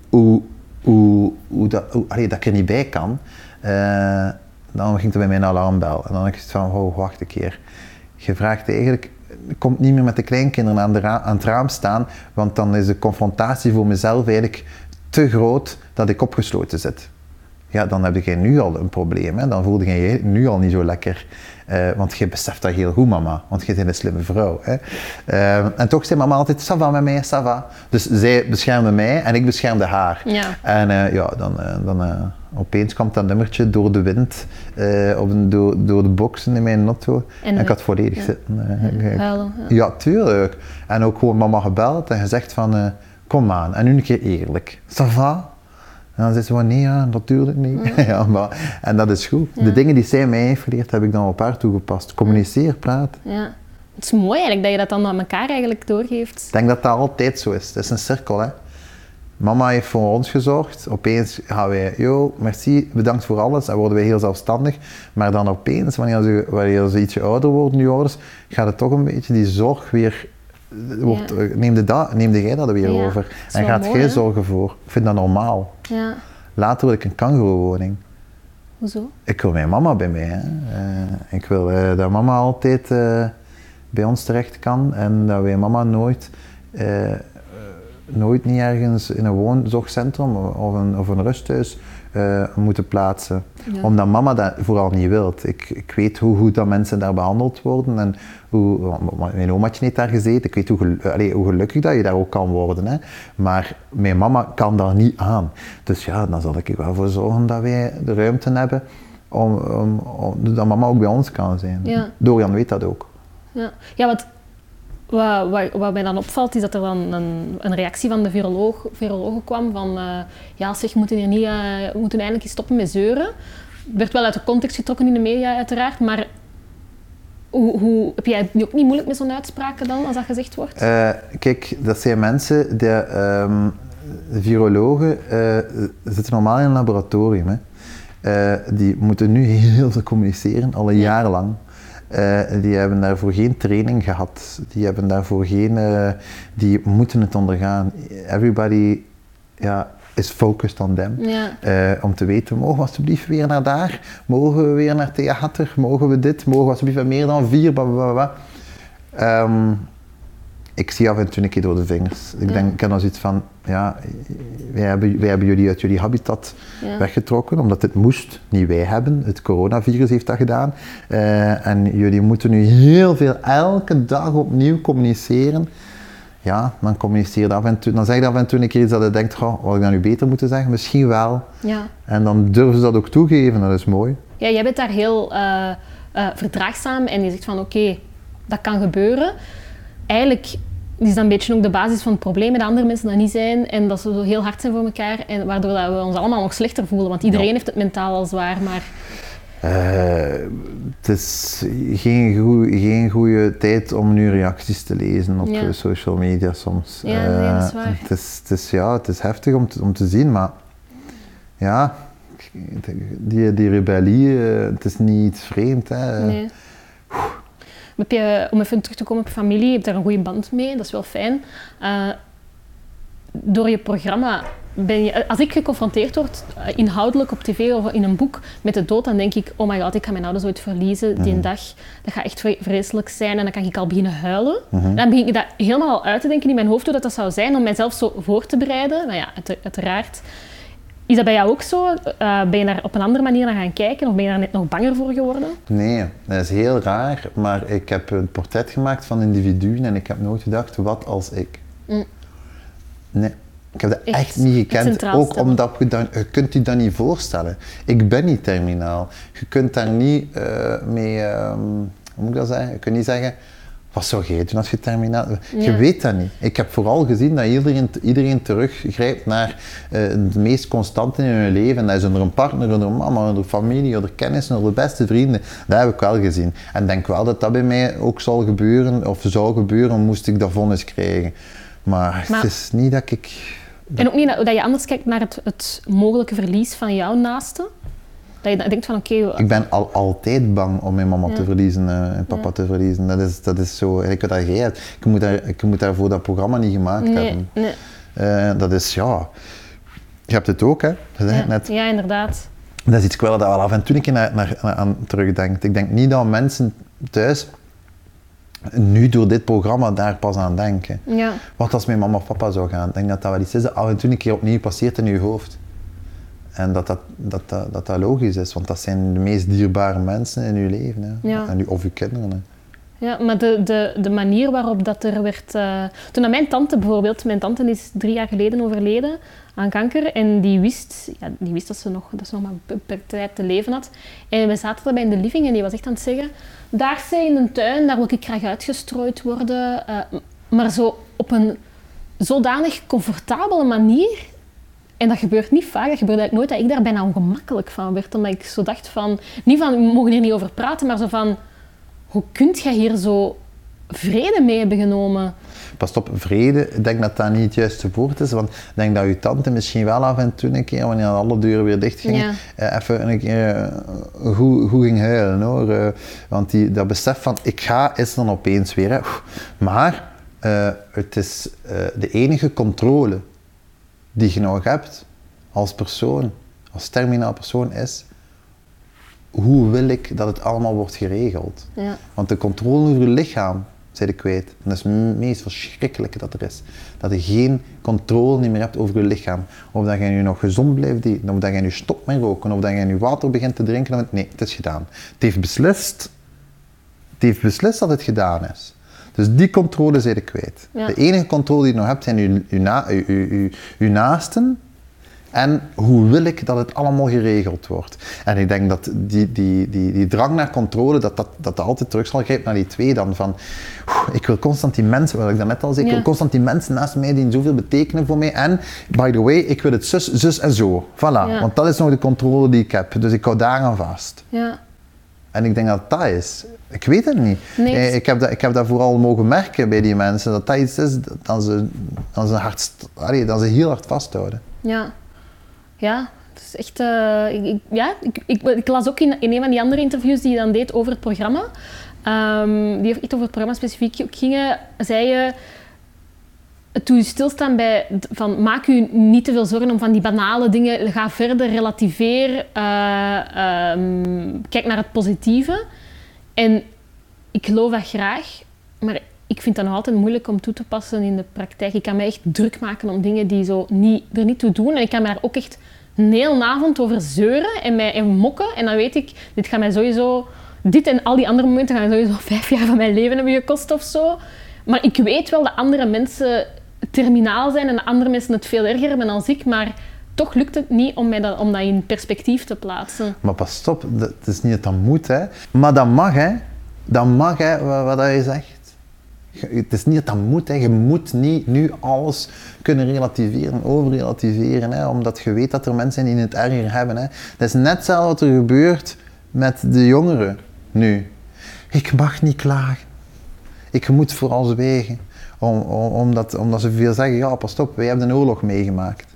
[SPEAKER 2] hoe, hoe, hoe, dat, allee, dat ik er niet bij kan. Uh, dan ging er bij mij een alarmbel. En dan dacht ik van, wacht een keer. Je vraagt eigenlijk, komt niet meer met de kleinkinderen aan, de aan het raam staan, want dan is de confrontatie voor mezelf eigenlijk te groot dat ik opgesloten zit. Ja, dan heb je nu al een probleem. Hè? Dan voelde je je nu al niet zo lekker. Uh, want je beseft dat heel goed, mama. Want je bent een slimme vrouw. Hè? Uh, en toch zei mama altijd, Sava met mij, Sava. Dus zij beschermde mij en ik beschermde haar. Ja. En uh, ja, dan, dan opeens kwam dat nummertje door de wind, op een, door, door de boksen in mijn auto. En, ik had volledig ja. zitten.
[SPEAKER 1] Huilen,
[SPEAKER 2] ja. ja, tuurlijk. En ook gewoon mama gebeld en gezegd van kom aan, en nu een keer eerlijk. Ça va? En dan zegt ze van, nee, ja, natuurlijk niet. Mm. [LAUGHS] ja, maar, en dat is goed. De dingen die zij mij heeft geleerd, heb ik dan op haar toegepast. Communiceer, praat.
[SPEAKER 1] Ja. Het is mooi eigenlijk dat je dat dan aan elkaar eigenlijk doorgeeft.
[SPEAKER 2] Ik denk dat dat altijd zo is. Het is een cirkel, hè. Mama heeft voor ons gezorgd. Opeens gaan wij, yo, merci, bedankt voor alles. En worden wij heel zelfstandig. Maar dan opeens, wanneer ze, wanneer ze ietsje ouder worden, nu ouders, gaat het toch een beetje die zorg weer wordt, ja. Eh, neemde, dat, neemde jij dat weer over en gaat jij zorgen voor. Ik vind dat normaal.
[SPEAKER 1] Ja.
[SPEAKER 2] Later wil ik een kangoeroe-woning.
[SPEAKER 1] Hoezo?
[SPEAKER 2] Ik wil mijn mama bij mij. Hè. Uh, ik wil uh, dat mama altijd uh, bij ons terecht kan en dat wij mama nooit, nooit niet ergens in een woonzorgcentrum of een, of een rusthuis moeten plaatsen. Omdat mama dat vooral niet wilt. Ik, ik weet hoe goed dat mensen daar behandeld worden en hoe, mijn omaatje heeft daar gezeten, ik weet hoe, hoe, gelukkig dat je daar ook kan worden. Hè. Maar mijn mama kan daar niet aan. Dus ja, dan zal ik er wel voor zorgen dat wij de ruimte hebben om, om, om dat mama ook bij ons kan zijn. Ja. Dorian weet dat ook.
[SPEAKER 1] Ja, ja wat, wat, wat, wat, mij dan opvalt, is dat er dan een, een reactie van de viroloog, virologen kwam van uh, ja zeg, we moeten hier niet, uh, we moeten eindelijk eens stoppen met zeuren. Het werd wel uit de context getrokken in de media uiteraard, maar hoe, hoe, heb jij ook niet moeilijk met zo'n uitspraken dan, als dat gezegd wordt?
[SPEAKER 2] Uh, kijk, dat zijn mensen, de, um, de virologen uh, zitten normaal in een laboratorium. Hè. Die moeten nu heel veel communiceren, al een ja. jaar lang. Die hebben daarvoor geen training gehad. Die hebben daarvoor geen... die moeten het ondergaan. Everybody ja, is focused on them.
[SPEAKER 1] Ja.
[SPEAKER 2] Uh, om te weten, mogen we alsjeblieft weer naar daar? Mogen we weer naar theater? Mogen we dit? Mogen we alsjeblieft meer dan vier? Blablabla. Um, ik zie af en toe een keer door de vingers. Ik denk, ik heb dan zoiets van, ja, wij hebben, wij hebben jullie uit jullie habitat ja. weggetrokken, omdat dit moest, niet wij hebben. Het coronavirus heeft dat gedaan. Uh, en jullie moeten nu heel veel, elke dag opnieuw communiceren ja, dan communiceer je af en toe, dan zeg je af en toe een keer iets dat je denkt, goh, wat ik dan nu beter moeten zeggen? Misschien wel.
[SPEAKER 1] Ja.
[SPEAKER 2] En dan durven ze dat ook toegeven, dat is mooi.
[SPEAKER 1] Ja, jij bent daar heel uh, uh, verdraagzaam en je zegt van oké, dat kan gebeuren. Eigenlijk is dat een beetje ook de basis van het probleem dat andere mensen dat niet zijn en dat ze zo heel hard zijn voor elkaar en waardoor dat we ons allemaal nog slechter voelen, want iedereen heeft het mentaal al zwaar, maar...
[SPEAKER 2] Uh, het is geen, goe, geen goede tijd om nu reacties te lezen op ja. social media soms.
[SPEAKER 1] Ja, nee, dat is waar.
[SPEAKER 2] Het is, het is, ja, het is heftig om te, om te zien, maar ja, die, die rebellie, het is niet vreemd. Hè.
[SPEAKER 1] Nee. Heb je, om even terug te komen op je familie, je hebt daar een goede band mee, dat is wel fijn. Uh, door je programma ben je, als ik geconfronteerd word, inhoudelijk op tv of in een boek, met de dood, dan denk ik, oh my god, ik ga mijn ouders ooit verliezen die mm. dag. Dat gaat echt vreselijk zijn en dan kan ik al beginnen huilen. Mm -hmm. Dan begin ik dat helemaal uit te denken in mijn hoofd hoe dat, dat zou zijn, om mijzelf zo voor te bereiden. Nou ja, uiteraard. Is dat bij jou ook zo? Uh, ben je daar op een andere manier naar gaan kijken of ben je daar net nog banger voor geworden?
[SPEAKER 2] Nee, dat is heel raar, maar ik heb een portret gemaakt van individuen en ik heb nooit gedacht, wat als ik? Mm. Nee. Ik heb dat echt, echt niet gekend, ook omdat je, dan, je kunt je dat niet voorstellen. Ik ben niet terminaal. Je kunt daar niet uh, mee, um, hoe moet ik dat zeggen? Je kunt niet zeggen, wat zou jij doen als je terminaal... Ja. Je weet dat niet. Ik heb vooral gezien dat iedereen, iedereen teruggrijpt naar uh, het meest constante in hun leven. Dat is onder een partner, onder een mama, onder familie, onder kennissen, onder beste vrienden. Dat heb ik wel gezien. En denk wel dat dat bij mij ook zal gebeuren, of zou gebeuren, moest ik dat vonnis krijgen. Maar, maar, het is niet dat ik...
[SPEAKER 1] En ook niet dat, dat je anders kijkt naar het, het, mogelijke verlies van jouw naaste? Dat je denkt van oké... Okay,
[SPEAKER 2] ik ben al, altijd bang om mijn mama ja. te verliezen uh, en papa ja. te verliezen. Dat is, dat is zo... Ik, dat jij hebt. Ik, moet daar, ik moet daarvoor dat programma niet gemaakt
[SPEAKER 1] nee,
[SPEAKER 2] hebben.
[SPEAKER 1] Nee.
[SPEAKER 2] Uh, dat is ja... Je hebt het ook, hè?
[SPEAKER 1] Ja,
[SPEAKER 2] net.
[SPEAKER 1] ja inderdaad.
[SPEAKER 2] Dat is iets wel dat wel af en toe een keer naar, naar, naar, aan terugdenkt. Ik denk niet dat mensen thuis nu door dit programma daar pas aan denken.
[SPEAKER 1] Ja.
[SPEAKER 2] Wat als mijn mama of papa zou gaan? Ik denk dat dat wel iets is dat af en toe een keer opnieuw passeert in je hoofd. En dat dat, dat, dat, dat, dat logisch is, want dat zijn de meest dierbare mensen in je leven. Hè.
[SPEAKER 1] Ja.
[SPEAKER 2] En u, of uw kinderen. Hè.
[SPEAKER 1] Ja, maar de, de, de manier waarop dat er werd... Uh... Toen mijn tante bijvoorbeeld... Mijn tante is drie jaar geleden overleden aan kanker. En die wist, ja, die wist dat, ze nog, dat ze nog maar een beperkte tijd te leven had. En we zaten erbij in de living en die was echt aan het zeggen... Daar zij in een tuin, daar wil ik graag uitgestrooid worden. Uh, maar zo op een zodanig comfortabele manier. En dat gebeurt niet vaak. Dat gebeurt eigenlijk nooit dat ik daar bijna ongemakkelijk van werd. Omdat ik zo dacht van... Niet van, we mogen hier niet over praten, maar zo van... Hoe kunt jij hier zo vrede mee hebben genomen?
[SPEAKER 2] Pas op, vrede, ik denk dat dat niet het juiste woord is. Want ik denk dat je tante misschien wel af en toe een keer, wanneer alle deuren weer dicht gingen,
[SPEAKER 1] ja.
[SPEAKER 2] eh, even een keer uh, goed, goed ging huilen hoor. Uh, want die, dat besef van ik ga is dan opeens weer. Hè. Maar het is de enige controle die je nog hebt als persoon, als terminaal persoon, is hoe wil ik dat het allemaal wordt geregeld?
[SPEAKER 1] Ja.
[SPEAKER 2] Want de controle over je lichaam zijn de kwijt. En dat is het meest verschrikkelijke dat er is. Dat je geen controle meer hebt over je lichaam. Of dat je nu nog gezond blijft eten, of dat je nu stopt met roken, of dat je nu water begint te drinken. Nee, het is gedaan. Het heeft beslist, het heeft beslist dat het gedaan is. Dus die controle zijn je kwijt.
[SPEAKER 1] Ja.
[SPEAKER 2] De enige controle die je nog hebt zijn je, je, na, je, je, je naasten en hoe wil ik dat het allemaal geregeld wordt? En ik denk dat die, die, die, die drang naar controle, dat dat, dat altijd terug zal grijpen naar die twee dan. Van, ik wil constant die mensen, wat ik net al zei, ik wil constant die mensen naast mij die zoveel betekenen voor mij. En, by the way, ik wil het zus, zus en zo. Voilà.
[SPEAKER 1] Ja.
[SPEAKER 2] Want dat is nog de controle die ik heb. Dus ik hou daaraan vast.
[SPEAKER 1] Ja.
[SPEAKER 2] En ik denk dat dat is. Ik weet het niet.
[SPEAKER 1] Nee.
[SPEAKER 2] Eh, Ik, heb dat, ik heb dat vooral mogen merken bij die mensen. Dat dat iets is dat ze, dat ze, hard, allee, dat ze heel hard vasthouden.
[SPEAKER 1] Ja. Ja, het is echt... Uh, ik, ik, ja, ik, ik, ik, las ook in, in een van die andere interviews die je dan deed over het programma, um, die echt over het programma specifiek gingen, zei je... Toen je stilstaan bij van maak u niet te veel zorgen om van die banale dingen, ga verder, relativeer, uh, um, kijk naar het positieve. En ik geloof dat graag, maar ik vind dat nog altijd moeilijk om toe te passen in de praktijk. Ik kan me echt druk maken om dingen die zo niet, er niet toe doen. En ik kan me daar ook echt een hele avond over zeuren en, mij, en mokken. En dan weet ik, dit gaat mij sowieso... Dit en al die andere momenten gaan sowieso [LAUGHS] vijf jaar van mijn leven hebben gekost of zo. Maar ik weet wel dat andere mensen terminaal zijn en andere mensen het veel erger hebben dan ik, maar toch lukt het niet om, mij dat, om dat in perspectief te plaatsen.
[SPEAKER 2] Maar pas stop, het is niet dat dat moet, hè. Maar dat mag, hè. Dat mag, hè, wat, wat je zegt. Het is niet dat dat moet, hè. je moet niet nu alles kunnen relativeren, overrelativeren, hè, omdat je weet dat er mensen zijn die het erger hebben. Hè. Dat is net hetzelfde wat er gebeurt met de jongeren nu. Ik mag niet klagen. Ik moet vooral zwijgen. Om, om, omdat, omdat ze veel zeggen, ja pas op, wij hebben een oorlog meegemaakt.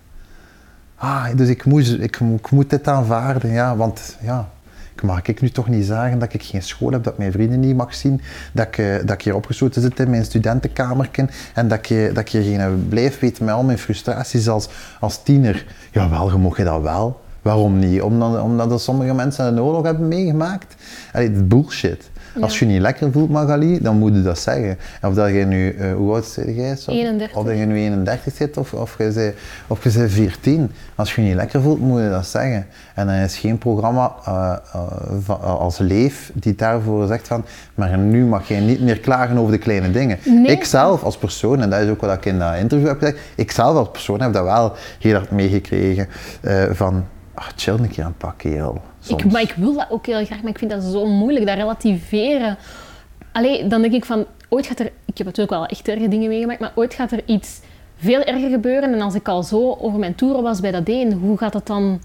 [SPEAKER 2] Ah, dus ik moet, ik, dit aanvaarden, ja, want ja, mag ik nu toch niet zeggen dat ik geen school heb, dat ik mijn vrienden niet mag zien, dat ik, eh, dat ik hier opgesloten zit in mijn studentenkamerken en dat ik, dat ik hier geen blijf weten met al mijn frustraties als, als tiener. Jawel, je mag je dat wel. Waarom niet? Omdat, omdat sommige mensen een oorlog hebben meegemaakt. Allee, dat Als je je niet lekker voelt, Magali, dan moet je dat zeggen. Of dat je nu, uh, hoe oud zeg jij?
[SPEAKER 1] Zo? 31.
[SPEAKER 2] Of dat je nu 31 zit of, of, je bent, of je bent 14. Als je je niet lekker voelt, moet je dat zeggen. En dan is geen programma uh, uh, als Leef die daarvoor zegt van, maar nu mag je niet meer klagen over de kleine dingen. Nee. Ik zelf als persoon, en dat is ook wat ik in dat interview heb gezegd, ik zelf als persoon heb dat wel heel hard meegekregen van, ach, chill een keer pak, kerel.
[SPEAKER 1] Ik, maar ik wil dat ook heel graag, maar ik vind dat zo moeilijk, dat relativeren. Allee, dan denk ik van, ooit gaat er... Ik heb natuurlijk wel echt erge dingen meegemaakt, maar ooit gaat er iets veel erger gebeuren. En als ik al zo over mijn toeren was bij dat een, hoe gaat dat dan...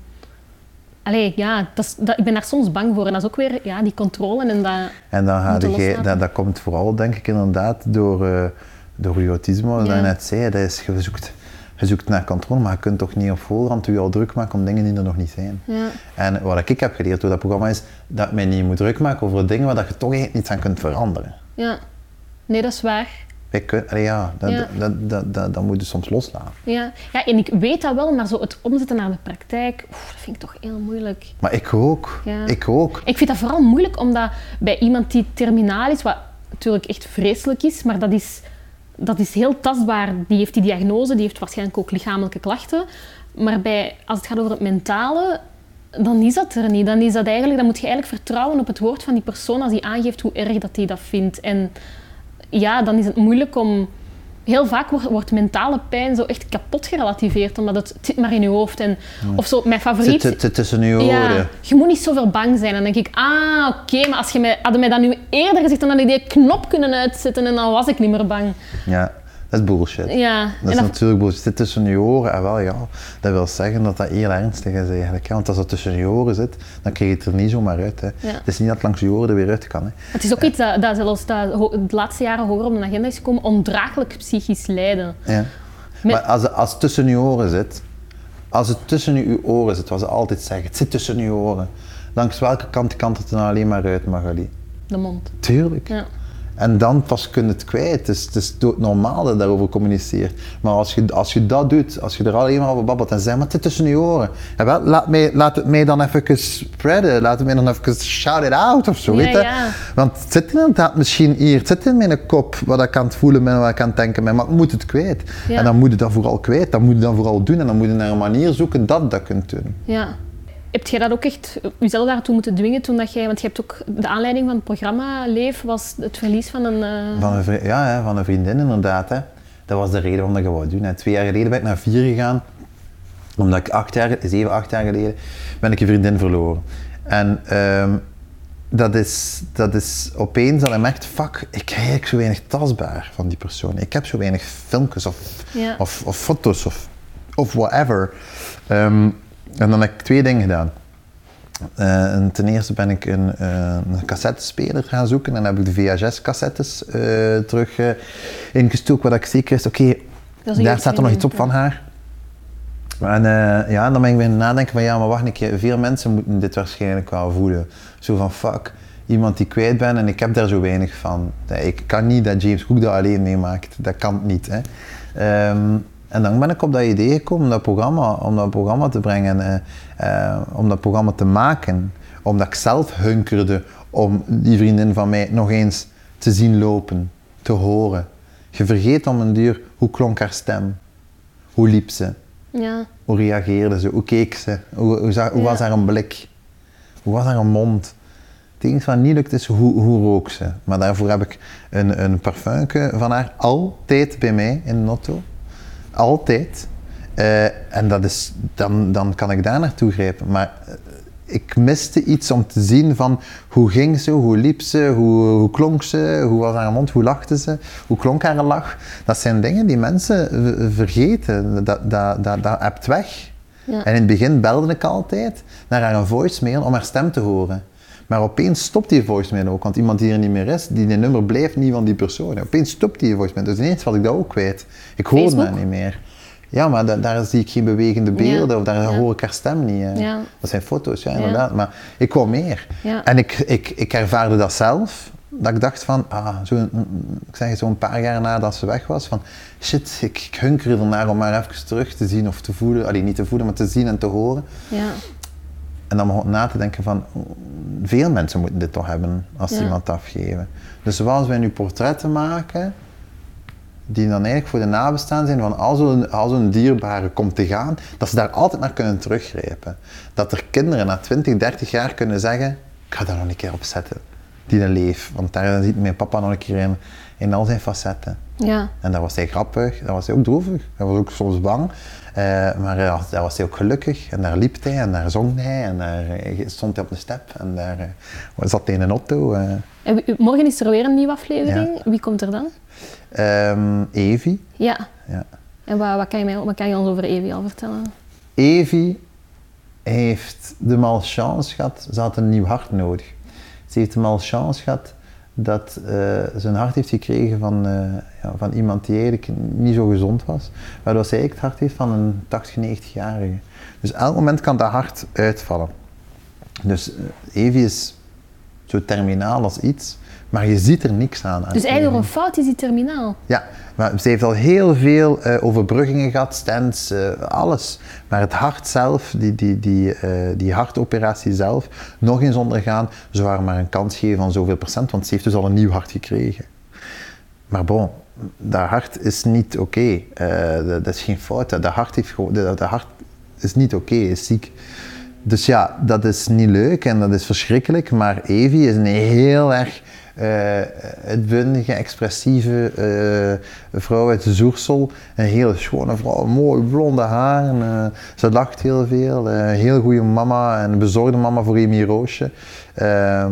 [SPEAKER 1] Allee, ja, dat is, dat, ik ben daar soms bang voor. En dat is ook weer ja, die controle en dat...
[SPEAKER 2] En dan ga je, dat, dat komt vooral, denk ik, inderdaad door, uh, door je autisme, wat ja. je net zei. Dat is, je zoekt je zoekt naar controle, maar je kunt toch niet op voorhand je al druk maken om dingen die er nog niet zijn. Ja. En wat ik heb geleerd door dat programma is dat je mij niet moet druk maken over dingen waar je toch niets aan kunt veranderen.
[SPEAKER 1] Ja, nee, dat is waar.
[SPEAKER 2] Wij kunnen, ja, dat, ja. Dat, dat, dat, dat, moet je soms loslaten.
[SPEAKER 1] Ja. ja, en ik weet dat wel, maar zo het omzetten naar de praktijk, oef, dat vind ik toch heel moeilijk.
[SPEAKER 2] Maar ik ook. Ja. Ik ook.
[SPEAKER 1] Ik vind dat vooral moeilijk omdat bij iemand die terminaal is, wat natuurlijk echt vreselijk is, maar dat is dat is heel tastbaar. Die heeft die diagnose, die heeft waarschijnlijk ook lichamelijke klachten. Maar bij, als het gaat over het mentale, dan is dat er niet. Dan, is dat eigenlijk, dan moet je eigenlijk vertrouwen op het woord van die persoon als die aangeeft hoe erg dat hij dat vindt. En ja, dan is het moeilijk om heel vaak wordt, wordt, mentale pijn zo echt kapot gerelativeerd, omdat het zit maar in je hoofd. En, Of zo, mijn favoriet...
[SPEAKER 2] Het zit tussen je oren.
[SPEAKER 1] Ja, je moet niet zoveel bang zijn. En dan denk ik, ah, oké, maar als je mij, hadden mij dat nu eerder gezegd, dan had ik die knop kunnen uitzetten en dan was ik niet meer bang.
[SPEAKER 2] Ja. Dat is bullshit.
[SPEAKER 1] Ja.
[SPEAKER 2] Dat is natuurlijk bullshit. Zit tussen je oren en wel ja, dat wil zeggen dat dat heel ernstig is eigenlijk. Want als dat tussen je oren zit, dan krijg je het er niet zomaar uit. Hè. Ja. Het is niet dat langs je oren er weer uit kan. Hè.
[SPEAKER 1] Het is ook iets dat, dat zelfs de laatste jaren hoger op de agenda is gekomen, ondraaglijk psychisch lijden.
[SPEAKER 2] Ja. Maar als, als het tussen je oren zit, als het tussen je oren zit, wat ze altijd zeggen, het zit tussen je oren. Langs welke kant kan het er dan alleen maar uit, Magali?
[SPEAKER 1] De mond.
[SPEAKER 2] Tuurlijk. Ja. En dan pas kun je het kwijt. Het is, het is normaal dat je daarover communiceert. Maar als je, als je dat doet, als je er alleen maar over babbelt en zegt, maar zit tussen je oren. Ja, wel, laat, mij, laat het mij dan even spreaden. Laat het mij dan even shout it out of zo.
[SPEAKER 1] Ja,
[SPEAKER 2] weet je?
[SPEAKER 1] Ja.
[SPEAKER 2] Want het zit inderdaad misschien hier. Het zit in mijn kop wat ik aan het voelen ben, wat ik aan het denken ben. Maar ik moet het kwijt. En dan moet je dat vooral kwijt. Dat moet je dan vooral doen. En dan moet je naar een manier zoeken dat je dat kunt doen.
[SPEAKER 1] Ja. Heb jij dat ook echt jezelf daartoe moeten dwingen toen dat jij, want je hebt ook de aanleiding van het programma Leef was het verlies van een. Uh...
[SPEAKER 2] Van een ja, hè, van een vriendin inderdaad. Hè. Dat was de reden waarom ik dat wou doen. Hè. Twee jaar geleden ben ik naar vier gegaan, omdat ik acht jaar, zeven, acht jaar geleden, ben ik een vriendin verloren. En um, dat, is, dat is opeens dat ik merkt, fuck, ik krijg zo weinig tastbaar van die persoon. Ik heb zo weinig filmpjes of,
[SPEAKER 1] ja.
[SPEAKER 2] of, of, foto's of, of whatever. Um, en dan heb ik twee dingen gedaan. Uh, en ten eerste ben ik een, uh, een cassettespeler gaan zoeken en dan heb ik de VHS-cassettes uh, terug ingestoken, wat ik zeker is, oké, okay, daar staat er nog iets op van haar. En ja, dan ben ik beginnen nadenken van ja, maar wacht een keer, veel mensen moeten dit waarschijnlijk wel voelen. Zo van fuck, iemand die kwijt ben en ik heb daar zo weinig van. Ik kan niet dat James Cook dat alleen meemaakt, dat kan niet. Hè. Um, en dan ben ik op dat idee gekomen om dat programma, om dat programma te brengen, uh, uh, om dat programma te maken. Omdat ik zelf hunkerde om die vriendin van mij nog eens te zien lopen, te horen. Je vergeet om een duur hoe klonk haar stem, hoe liep ze,
[SPEAKER 1] ja.
[SPEAKER 2] hoe reageerde ze, hoe keek ze, hoe, hoe, zag, hoe
[SPEAKER 1] Ja.
[SPEAKER 2] was haar een blik, hoe was haar een mond. Het enige wat niet lukt is hoe, hoe rook ze. Maar daarvoor heb ik een, een parfumke van haar altijd bij mij in de auto. Altijd. Eh, en dat is, dan, dan kan ik daar naartoe grijpen. Maar eh, ik miste iets om te zien van hoe ging ze, hoe liep ze, hoe, hoe klonk ze, hoe was haar mond, hoe lachte ze, hoe klonk haar lach. Dat zijn dingen die mensen vergeten. Dat, dat, dat, dat hebt weg.
[SPEAKER 1] Ja.
[SPEAKER 2] En in het begin belde ik altijd naar haar een voicemail om haar stem te horen. Maar opeens stopt die voicemail ook, want iemand die er niet meer is, die nummer blijft niet van die persoon. Opeens stopt die voicemail. Dus ineens was ik dat ook kwijt. Ik hoorde haar niet meer. Ja, maar da- daar zie ik geen bewegende beelden
[SPEAKER 1] Ja.
[SPEAKER 2] of daar
[SPEAKER 1] Ja.
[SPEAKER 2] hoor ik haar stem niet.
[SPEAKER 1] Ja.
[SPEAKER 2] Dat zijn foto's, ja, inderdaad. Maar ik wou meer. En ik, ik, ik ervaarde dat zelf. Dat ik dacht van, ah, zo, ik zeg zo'n paar jaar nadat ze weg was, van shit, ik, ik hunkerde ernaar om haar even terug te zien of te voelen. Allee, niet te voelen, maar te zien en te horen. En dan begon ik na te denken van, veel mensen moeten dit toch hebben als ze iemand afgeven. Dus zoals wij nu portretten maken, die dan eigenlijk voor de nabestaan zijn van als een, als een dierbare komt te gaan, dat ze daar altijd naar kunnen teruggrijpen. Dat er kinderen na 20, 30 jaar kunnen zeggen, ik ga daar nog een keer op zetten, die een leef. Want daar ziet mijn papa nog een keer in, in al zijn facetten.
[SPEAKER 1] Ja.
[SPEAKER 2] En daar was hij grappig, daar was hij ook droevig, hij was ook soms bang. Eh, maar eh, daar was hij ook gelukkig en daar liep hij en daar zong hij en daar eh, stond hij op de step en daar zat hij in een auto.
[SPEAKER 1] En morgen is er weer een nieuwe aflevering. Wie komt er dan?
[SPEAKER 2] Ehm, Evie,
[SPEAKER 1] Ja.
[SPEAKER 2] ja.
[SPEAKER 1] En wat, wat, kan je mij, wat kan je ons over Evie al vertellen?
[SPEAKER 2] Evie heeft de malchance gehad, ze had een nieuw hart nodig. Ze heeft de malchance gehad dat ze een hart heeft gekregen van, eh, ja, van iemand die eigenlijk niet zo gezond was. Waardoor zij het hart heeft van een 80, 90-jarige. Dus elk moment kan dat hart uitvallen. Dus eh, Evie is zo terminaal als iets, maar je ziet er niks aan. aan
[SPEAKER 1] Dus eigenlijk een fout is die terminaal.
[SPEAKER 2] Ja, maar ze heeft al heel veel eh, overbruggingen gehad, stents, eh, alles. Maar het hart zelf, die, die, die, eh, die hartoperatie zelf, nog eens ondergaan, ze waren maar een kans geven van zoveel procent, want ze heeft dus al een nieuw hart gekregen. Maar bon, dat hart is niet oké. Dat, dat is geen fout. Dat hart, heeft dat, dat hart is niet oké, is ziek. Dus ja, dat is niet leuk en dat is verschrikkelijk. Maar Evie is een heel erg eh uitbundige, expressieve eh, vrouw uit de Zoersel. Een hele schone vrouw, mooi blonde haren. eh, ze lacht heel veel. heel goede mama en bezorgde mama voor Amy Roosje. Ehm,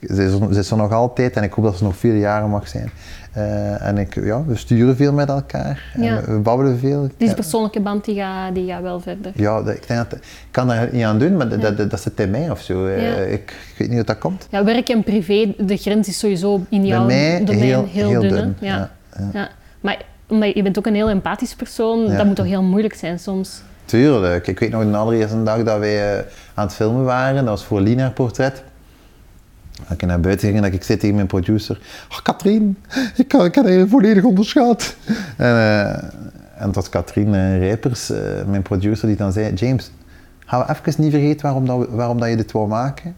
[SPEAKER 2] ze, is, ze is er nog altijd en ik hoop dat ze nog veel jaren mag zijn. Eh, en ik, ja, we sturen veel met elkaar. En
[SPEAKER 1] Ja.
[SPEAKER 2] we, we babbelen veel.
[SPEAKER 1] Die
[SPEAKER 2] Ja.
[SPEAKER 1] persoonlijke band die gaat, die gaat wel verder.
[SPEAKER 2] Ja, dat- ik, denk dat, ik kan daar niet aan doen, maar dat, dat, dat zit in mij of zo. Eh,
[SPEAKER 1] Ja.
[SPEAKER 2] Ik, ik weet niet hoe dat komt.
[SPEAKER 1] Ja, werk en privé, de grens is sowieso in jouw
[SPEAKER 2] mij
[SPEAKER 1] domein
[SPEAKER 2] heel-
[SPEAKER 1] heel,
[SPEAKER 2] heel
[SPEAKER 1] dun. Ja.
[SPEAKER 2] ja,
[SPEAKER 1] Ja. Maar omdat je bent ook een heel empathisch persoon,
[SPEAKER 2] Ja.
[SPEAKER 1] dat moet toch heel moeilijk zijn soms.
[SPEAKER 2] Tuurlijk. Ik weet nog de allereerste dag dat wij eh, aan het filmen waren, dat was voor Lina portret. Dat ik naar buiten ging en dat ik zei tegen mijn producer, oh Katrien, ik, kan- heb je volledig onderschat. En, eh, en was Katrien eh, Rijpers, eh, mijn producer, die dan zei, James, gaan we even niet vergeten waarom, dat, waarom dat je dit wou maken?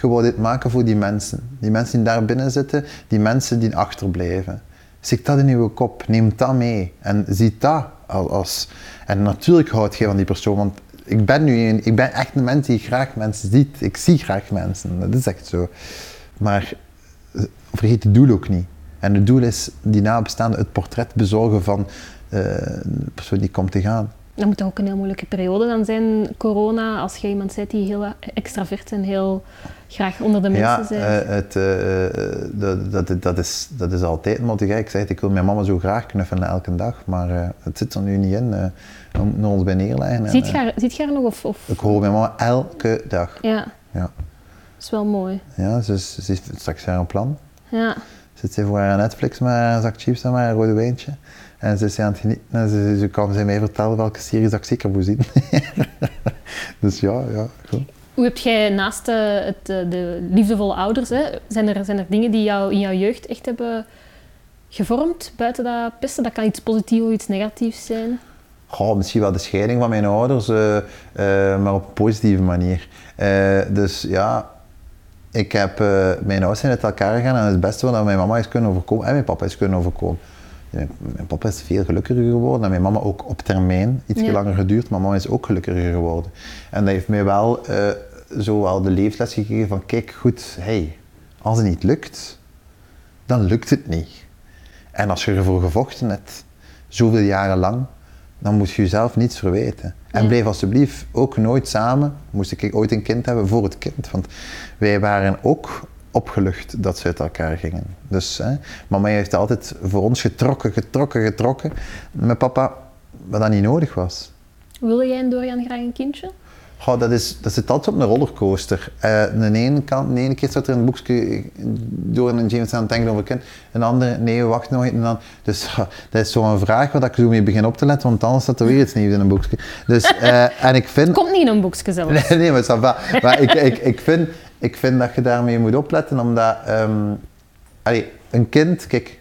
[SPEAKER 2] Je wou dit maken voor die mensen. Die mensen die daar binnen zitten, die mensen die achterblijven. Zit dat in uw kop, neem dat mee en zie dat als... als en natuurlijk houd je van die persoon, want ik ben nu een, ik ben echt een mens die graag mensen ziet. Ik zie graag mensen, dat is echt zo. Maar eh, vergeet het doel ook niet. En het doel is die nabestaanden het portret bezorgen van eh, de persoon die komt te gaan.
[SPEAKER 1] Dat moet toch ook een heel moeilijke periode dan zijn, corona, als je iemand bent die heel extravert en heel graag onder de mensen
[SPEAKER 2] Ja,
[SPEAKER 1] zijn.
[SPEAKER 2] eh, het, eh, eh, dat, dat, dat, is, dat is altijd moet ik zeg, ik wil mijn mama zo graag knuffelen elke dag, maar het zit er nu niet in. eh om naar ons bij neerleggen. en,
[SPEAKER 1] ziet, je haar, ziet je haar nog? Of, of?
[SPEAKER 2] ik hoor mijn mama elke dag.
[SPEAKER 1] Ja,
[SPEAKER 2] Ja,
[SPEAKER 1] dat is wel mooi.
[SPEAKER 2] ja ze, is, ze heeft straks jaar een plan.
[SPEAKER 1] Ja.
[SPEAKER 2] Zit ze voor haar Netflix met een zak chips en maar een rode wijntje. En ze is aan het genieten en ze, ze kan ze mij vertellen welke series dat ik zeker moet zien. [LAUGHS] dus ja, ja, goed.
[SPEAKER 1] Hoe heb jij naast eh, het, eh, de liefdevolle ouders, hè, zijn, er, zijn er dingen die jou in jouw jeugd echt hebben gevormd, buiten dat pesten? Dat kan iets positiefs of iets negatiefs zijn.
[SPEAKER 2] Goh, misschien wel de scheiding van mijn ouders, eh, eh, maar op een positieve manier. Eh, dus ja, ik heb, eh, mijn ouders zijn uit elkaar gegaan en het beste wat mijn mama is kunnen overkomen, en mijn papa is kunnen overkomen. Mijn, mijn papa is veel gelukkiger geworden en mijn mama ook op termijn, iets
[SPEAKER 1] Ja.
[SPEAKER 2] langer geduurd, maar mama is ook gelukkiger geworden. En dat heeft mij wel uh, zo wel de leefles gegeven van kijk goed, hey, Als het niet lukt, dan lukt het niet. En als je ervoor gevochten hebt, zoveel jaren lang, dan moet je jezelf niets verwijten. En
[SPEAKER 1] Ja.
[SPEAKER 2] blijf alsjeblieft ook nooit samen, moest ik ooit een kind hebben, voor het kind. Want wij waren ook opgelucht dat ze uit elkaar gingen. Dus hè, mama heeft altijd voor ons getrokken, getrokken, getrokken. Met papa, wat dat niet nodig was.
[SPEAKER 1] Wil jij en Dorian graag een kindje?
[SPEAKER 2] Goh, dat, is, dat zit altijd op een rollercoaster. Eh aan de ene kant, de ene keer staat er een boekje door een James aan het denken over een kind. Een andere, nee, wacht nog. En dan, dus dat is zo'n vraag waar ik zo mee begin op te letten, want anders staat er weer iets nieuws in een boekje. Dus, eh, en ik vind... [LAUGHS]
[SPEAKER 1] Komt niet in een boekje zelfs.
[SPEAKER 2] Nee, nee, maar, maar ik, ik, ik, vind, ik vind dat je daarmee moet opletten, omdat ehm, een kind, kijk,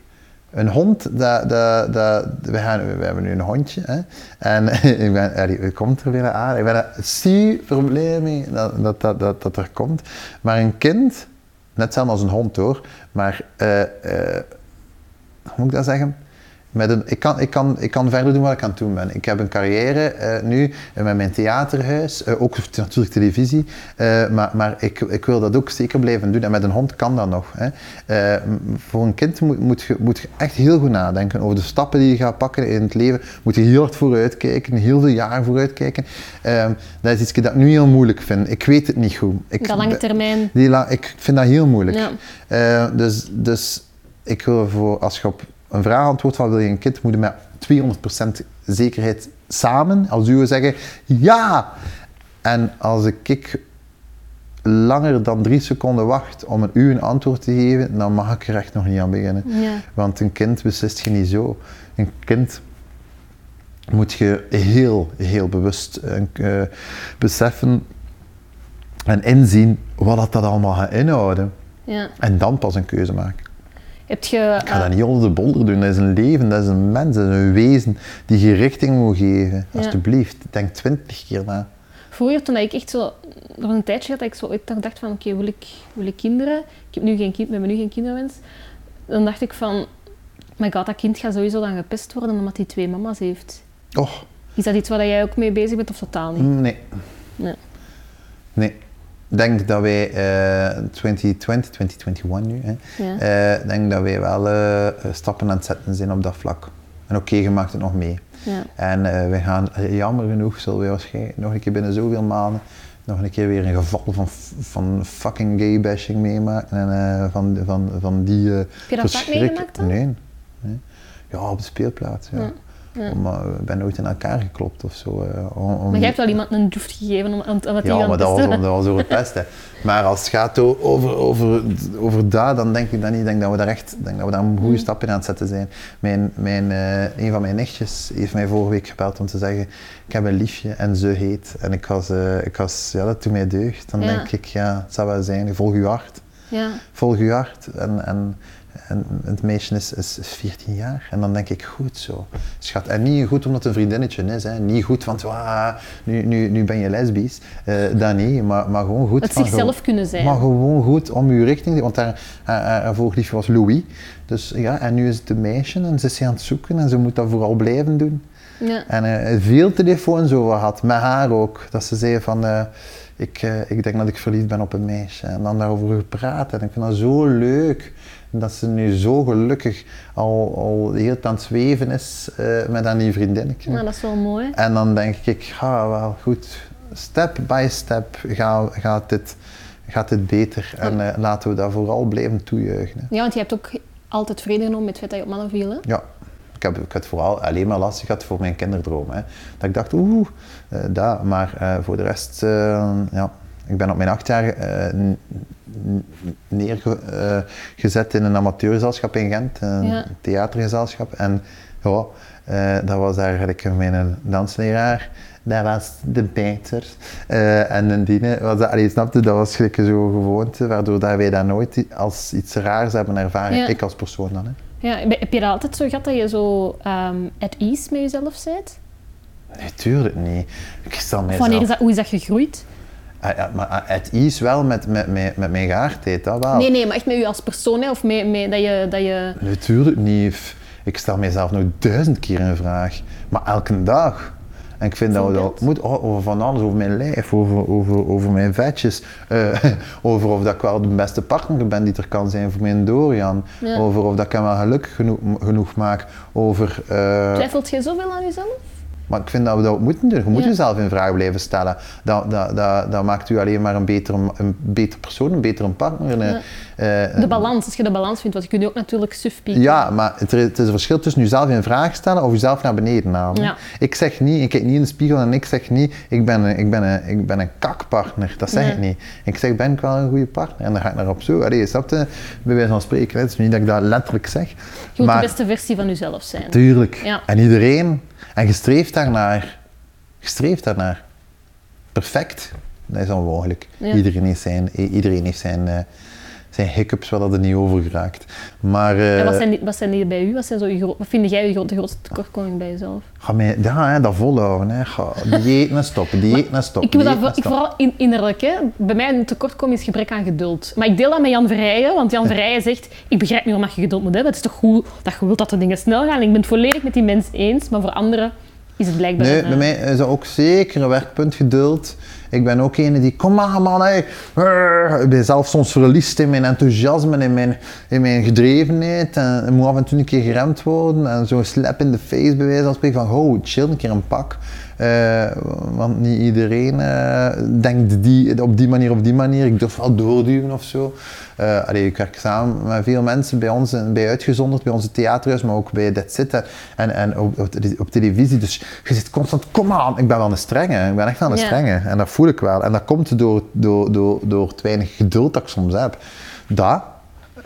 [SPEAKER 2] een hond, dat, dat, dat, we, gaan, we hebben nu een hondje. Hè, en [LAUGHS] ik ben, allee, het komt er weer aan. Ik ben er super blij mee dat dat, dat, dat, er komt. Maar een kind, net hetzelfde als een hond hoor, maar eh, hoe moet ik dat zeggen? Met een, ik, kan, ik, kan, ik kan verder doen wat ik aan het doen ben. Ik heb een carrière eh, nu eh, met mijn theaterhuis, eh, ook [LAUGHS] natuurlijk televisie, maar, maar ik, ik wil dat ook zeker blijven doen. En met een hond kan dat nog. Hè. Voor een kind moet, moet, je, moet je echt heel goed nadenken over de stappen die je gaat pakken in het leven. Moet je heel hard vooruit kijken, heel veel jaren vooruit kijken. Eh, dat is iets dat ik nu heel moeilijk vind. Ik weet het niet goed. Ik,
[SPEAKER 1] Dat lange termijn.
[SPEAKER 2] die la- ik vind dat heel moeilijk.
[SPEAKER 1] Ja.
[SPEAKER 2] Dus, dus ik wil voor, als je op een vraag antwoordt van wil je een kind, moet je met 200% zekerheid samen, als u zeggen ja. En als ik, langer dan drie seconden wacht om een u een antwoord te geven, dan mag ik er echt nog niet aan beginnen.
[SPEAKER 1] Ja.
[SPEAKER 2] Want een kind beslist je niet zo. Een kind moet je heel, heel bewust eh, beseffen en inzien wat dat, dat allemaal gaat inhouden.
[SPEAKER 1] Ja.
[SPEAKER 2] En dan pas een keuze maken.
[SPEAKER 1] Heb je...
[SPEAKER 2] Ik ga
[SPEAKER 1] eh,
[SPEAKER 2] dat niet onder de bolder doen. Dat is een leven, dat is een mens, dat is een wezen die je richting moet geven.
[SPEAKER 1] Ja.
[SPEAKER 2] Alsjeblieft, denk twintig keer na.
[SPEAKER 1] Vroeger, toen ik echt zo... Nog een tijdje had dat ik zo ooit dacht van... Oké, wil, ik, wil ik kinderen? Ik heb nu geen kind, we hebben nu geen kinderwens. Dan dacht ik van... My god, dat kind gaat sowieso dan gepest worden omdat hij twee mama's heeft.
[SPEAKER 2] Oh,
[SPEAKER 1] Is dat iets waar jij ook mee bezig bent of totaal niet?
[SPEAKER 2] nee.
[SPEAKER 1] Nee.
[SPEAKER 2] Nee. Ik denk dat wij eh 2020, 2021 nu, hè,
[SPEAKER 1] Ja.
[SPEAKER 2] eh, denk dat wij wel eh, stappen aan het zetten zijn op dat vlak. En oké, je maakt het nog mee.
[SPEAKER 1] Ja.
[SPEAKER 2] En eh wij gaan, jammer genoeg, zullen wij waarschijnlijk nog een keer binnen zoveel maanden nog een keer weer een geval van, van fucking gay bashing meemaken. En van, van, van die.
[SPEAKER 1] Heb je dat vaak
[SPEAKER 2] verschrik-
[SPEAKER 1] meegemaakt dan?
[SPEAKER 2] Nee. nee. Ja, op de speelplaats. Ja.
[SPEAKER 1] Ja, ja.
[SPEAKER 2] Maar ik ben nooit in elkaar geklopt of zo. eh, om, om-
[SPEAKER 1] Maar jij hebt wel iemand een joeft gegeven om, omdat hij
[SPEAKER 2] ja,
[SPEAKER 1] aan
[SPEAKER 2] maar dat was, dat was over het pesten. Maar als het gaat over, over, over dat, dan denk ik dat niet. Ik denk dat we daar echt denk dat we daar een goede stap in aan het zetten zijn. Mijn, mijn, eh, een van mijn nichtjes heeft mij vorige week gebeld om te zeggen: Ik heb een liefje en ze heet. En ik was, eh, ik was ja, dat doet mij deugd. Dan
[SPEAKER 1] Ja.
[SPEAKER 2] denk ik: Ja, het zou wel zijn. Volg uw hart.
[SPEAKER 1] Ja.
[SPEAKER 2] Volg uw hart. En, en, en het meisje is, is, is 14 jaar. En dan denk ik, goed zo. Schat. En niet goed omdat het een vriendinnetje is. Hè. Niet goed van, "Wah, nu, nu, nu ben je lesbisch. Eh dat niet. Maar, maar gewoon goed
[SPEAKER 1] Het zichzelf kunnen zijn.
[SPEAKER 2] Maar gewoon goed om je richting te... Want haar, haar, haar, liefje was Louis. Dus ja, en nu is het een meisje en ze is aan het zoeken. En ze moet dat vooral blijven doen.
[SPEAKER 1] Ja.
[SPEAKER 2] En eh, veel telefoons over gehad, met haar ook. Dat ze zei van, eh, ik, ik denk dat ik verliefd ben op een meisje. En dan daarover gepraat. En ik vind dat zo leuk. Dat ze nu zo gelukkig al, al heel aan het zweven is eh, met haar nieuwe vriendinnetje.
[SPEAKER 1] Nou, dat is wel mooi.
[SPEAKER 2] En dan denk ik, ja wel goed, step by step gaat, gaat, dit, gaat dit beter. En eh, laten we dat vooral blijven toejuichen. hè.
[SPEAKER 1] Ja, want je hebt ook altijd vrede genomen met het feit dat je op mannen viel. Hè?
[SPEAKER 2] Ja, ik heb, ik had vooral alleen maar lastig gehad voor mijn kinderdroom. Hè. Dat ik dacht, oeh, eh dat. Maar voor de rest, ja. Ik ben op mijn acht jaar eh, neergezet in een amateurgezelschap in Gent, een
[SPEAKER 1] Ja.
[SPEAKER 2] theatergezelschap. En ja, eh, dat was eigenlijk mijn dansleraar. Dat was de beter. Eh, en nadien was dat, allee, snapte, dat was gelijk zo gewoonte, waardoor dat wij dat nooit als iets raars hebben ervaren.
[SPEAKER 1] Ja.
[SPEAKER 2] Ik als persoon dan. Hè.
[SPEAKER 1] Ja, heb je dat altijd zo gehad dat je zo ehm, at ease met jezelf bent?
[SPEAKER 2] Nee, tuurlijk niet. Ik stel mijzelf...
[SPEAKER 1] wanneer is dat, hoe is dat gegroeid?
[SPEAKER 2] Ah, maar het is wel met, met, met, met mijn geaardheid, dat wel.
[SPEAKER 1] Nee, nee, maar echt met u als persoon, hè? of met, met dat, je, dat je...
[SPEAKER 2] Natuurlijk niet. Ik stel mijzelf nog duizend keer een vraag. Maar elke dag. En ik vind dat we dat moeten, oh, over van alles, over mijn lijf, over, over, over mijn vetjes, eh, [LAUGHS] over of dat ik wel de beste partner ben die er kan zijn voor mijn Dorian,
[SPEAKER 1] Ja.
[SPEAKER 2] over of dat ik hem wel gelukkig genoeg, genoeg maak, over... eh,
[SPEAKER 1] Twijfelt jij zoveel aan jezelf?
[SPEAKER 2] Maar ik vind dat we dat moeten doen. Je moet
[SPEAKER 1] Ja.
[SPEAKER 2] jezelf in vraag blijven stellen. Dat, dat, dat, dat maakt u alleen maar een betere, een betere persoon, een betere partner. een, eh,
[SPEAKER 1] De balans, als je de balans vindt, want je kunt ook natuurlijk suf pieken.
[SPEAKER 2] ja, maar het, het is een verschil tussen jezelf in vraag stellen of jezelf naar beneden halen.
[SPEAKER 1] Ja.
[SPEAKER 2] Ik zeg niet, ik kijk niet in de spiegel en ik zeg niet, ik ben een, ik ben een, ik ben een kakpartner. Dat zeg
[SPEAKER 1] Nee.
[SPEAKER 2] ik niet. Ik zeg, ben ik wel een goede partner? En dan ga ik naar op zoek. Allee, snap je? Bij wijze van spreken. Het is niet dat ik dat letterlijk zeg.
[SPEAKER 1] Je
[SPEAKER 2] maar
[SPEAKER 1] de beste versie van jezelf zijn.
[SPEAKER 2] tuurlijk. En iedereen. En je streeft daarnaar. Je streeft daarnaar. Perfect. Dat is onmogelijk.
[SPEAKER 1] Ja.
[SPEAKER 2] Iedereen heeft zijn, iedereen heeft zijn, eh, zijn hiccups waar dat er niet over geraakt. Maar... eh,
[SPEAKER 1] En wat zijn, die, wat zijn die bij u? Wat, zijn zo gro- wat vind jij je gro- de grootste tekortkoming bij jezelf?
[SPEAKER 2] Ga mij, ja, hè, dat volhouden. Hè. Ga, dieet en stoppen, dieet en stoppen.
[SPEAKER 1] Ik wil dat voor- ik vooral in, innerlijk. Hè. Bij mij een tekortkoming is gebrek aan geduld. Maar ik deel dat met Jan Verrijen, want Jan Verrijen zegt ik begrijp niet waarom je geduld moet hebben. Het is toch goed dat je wilt dat de dingen snel gaan. Ik ben het volledig met die mens eens, maar voor anderen is het blijkbaar...
[SPEAKER 2] Nee,
[SPEAKER 1] een,
[SPEAKER 2] bij
[SPEAKER 1] eh,
[SPEAKER 2] mij is dat ook zeker een werkpunt geduld. Ik ben ook een die, kom maar man, hey. Ik ben zelf soms verliefd in mijn enthousiasme, in mijn, in mijn gedrevenheid. En het moet af en toe een keer geremd worden en zo'n slap in de face bij wijze van spreken van, oh, chill, een keer een pak. Eh, want niet iedereen eh, denkt die, op die manier, op die manier. Ik durf wel doorduwen of zo. Allee, ik werk samen met veel mensen bij ons, en bij Uitgezonderd, bij onze theaterhuis, maar ook bij Dit Zitten en, en op, op, tele- op televisie. Dus je zit constant, kom aan, ik ben wel een strenge, ik ben echt wel een
[SPEAKER 1] Ja.
[SPEAKER 2] strenge. En dat voel ik wel. En dat komt door, door, door, door het weinig geduld dat ik soms heb. Dat.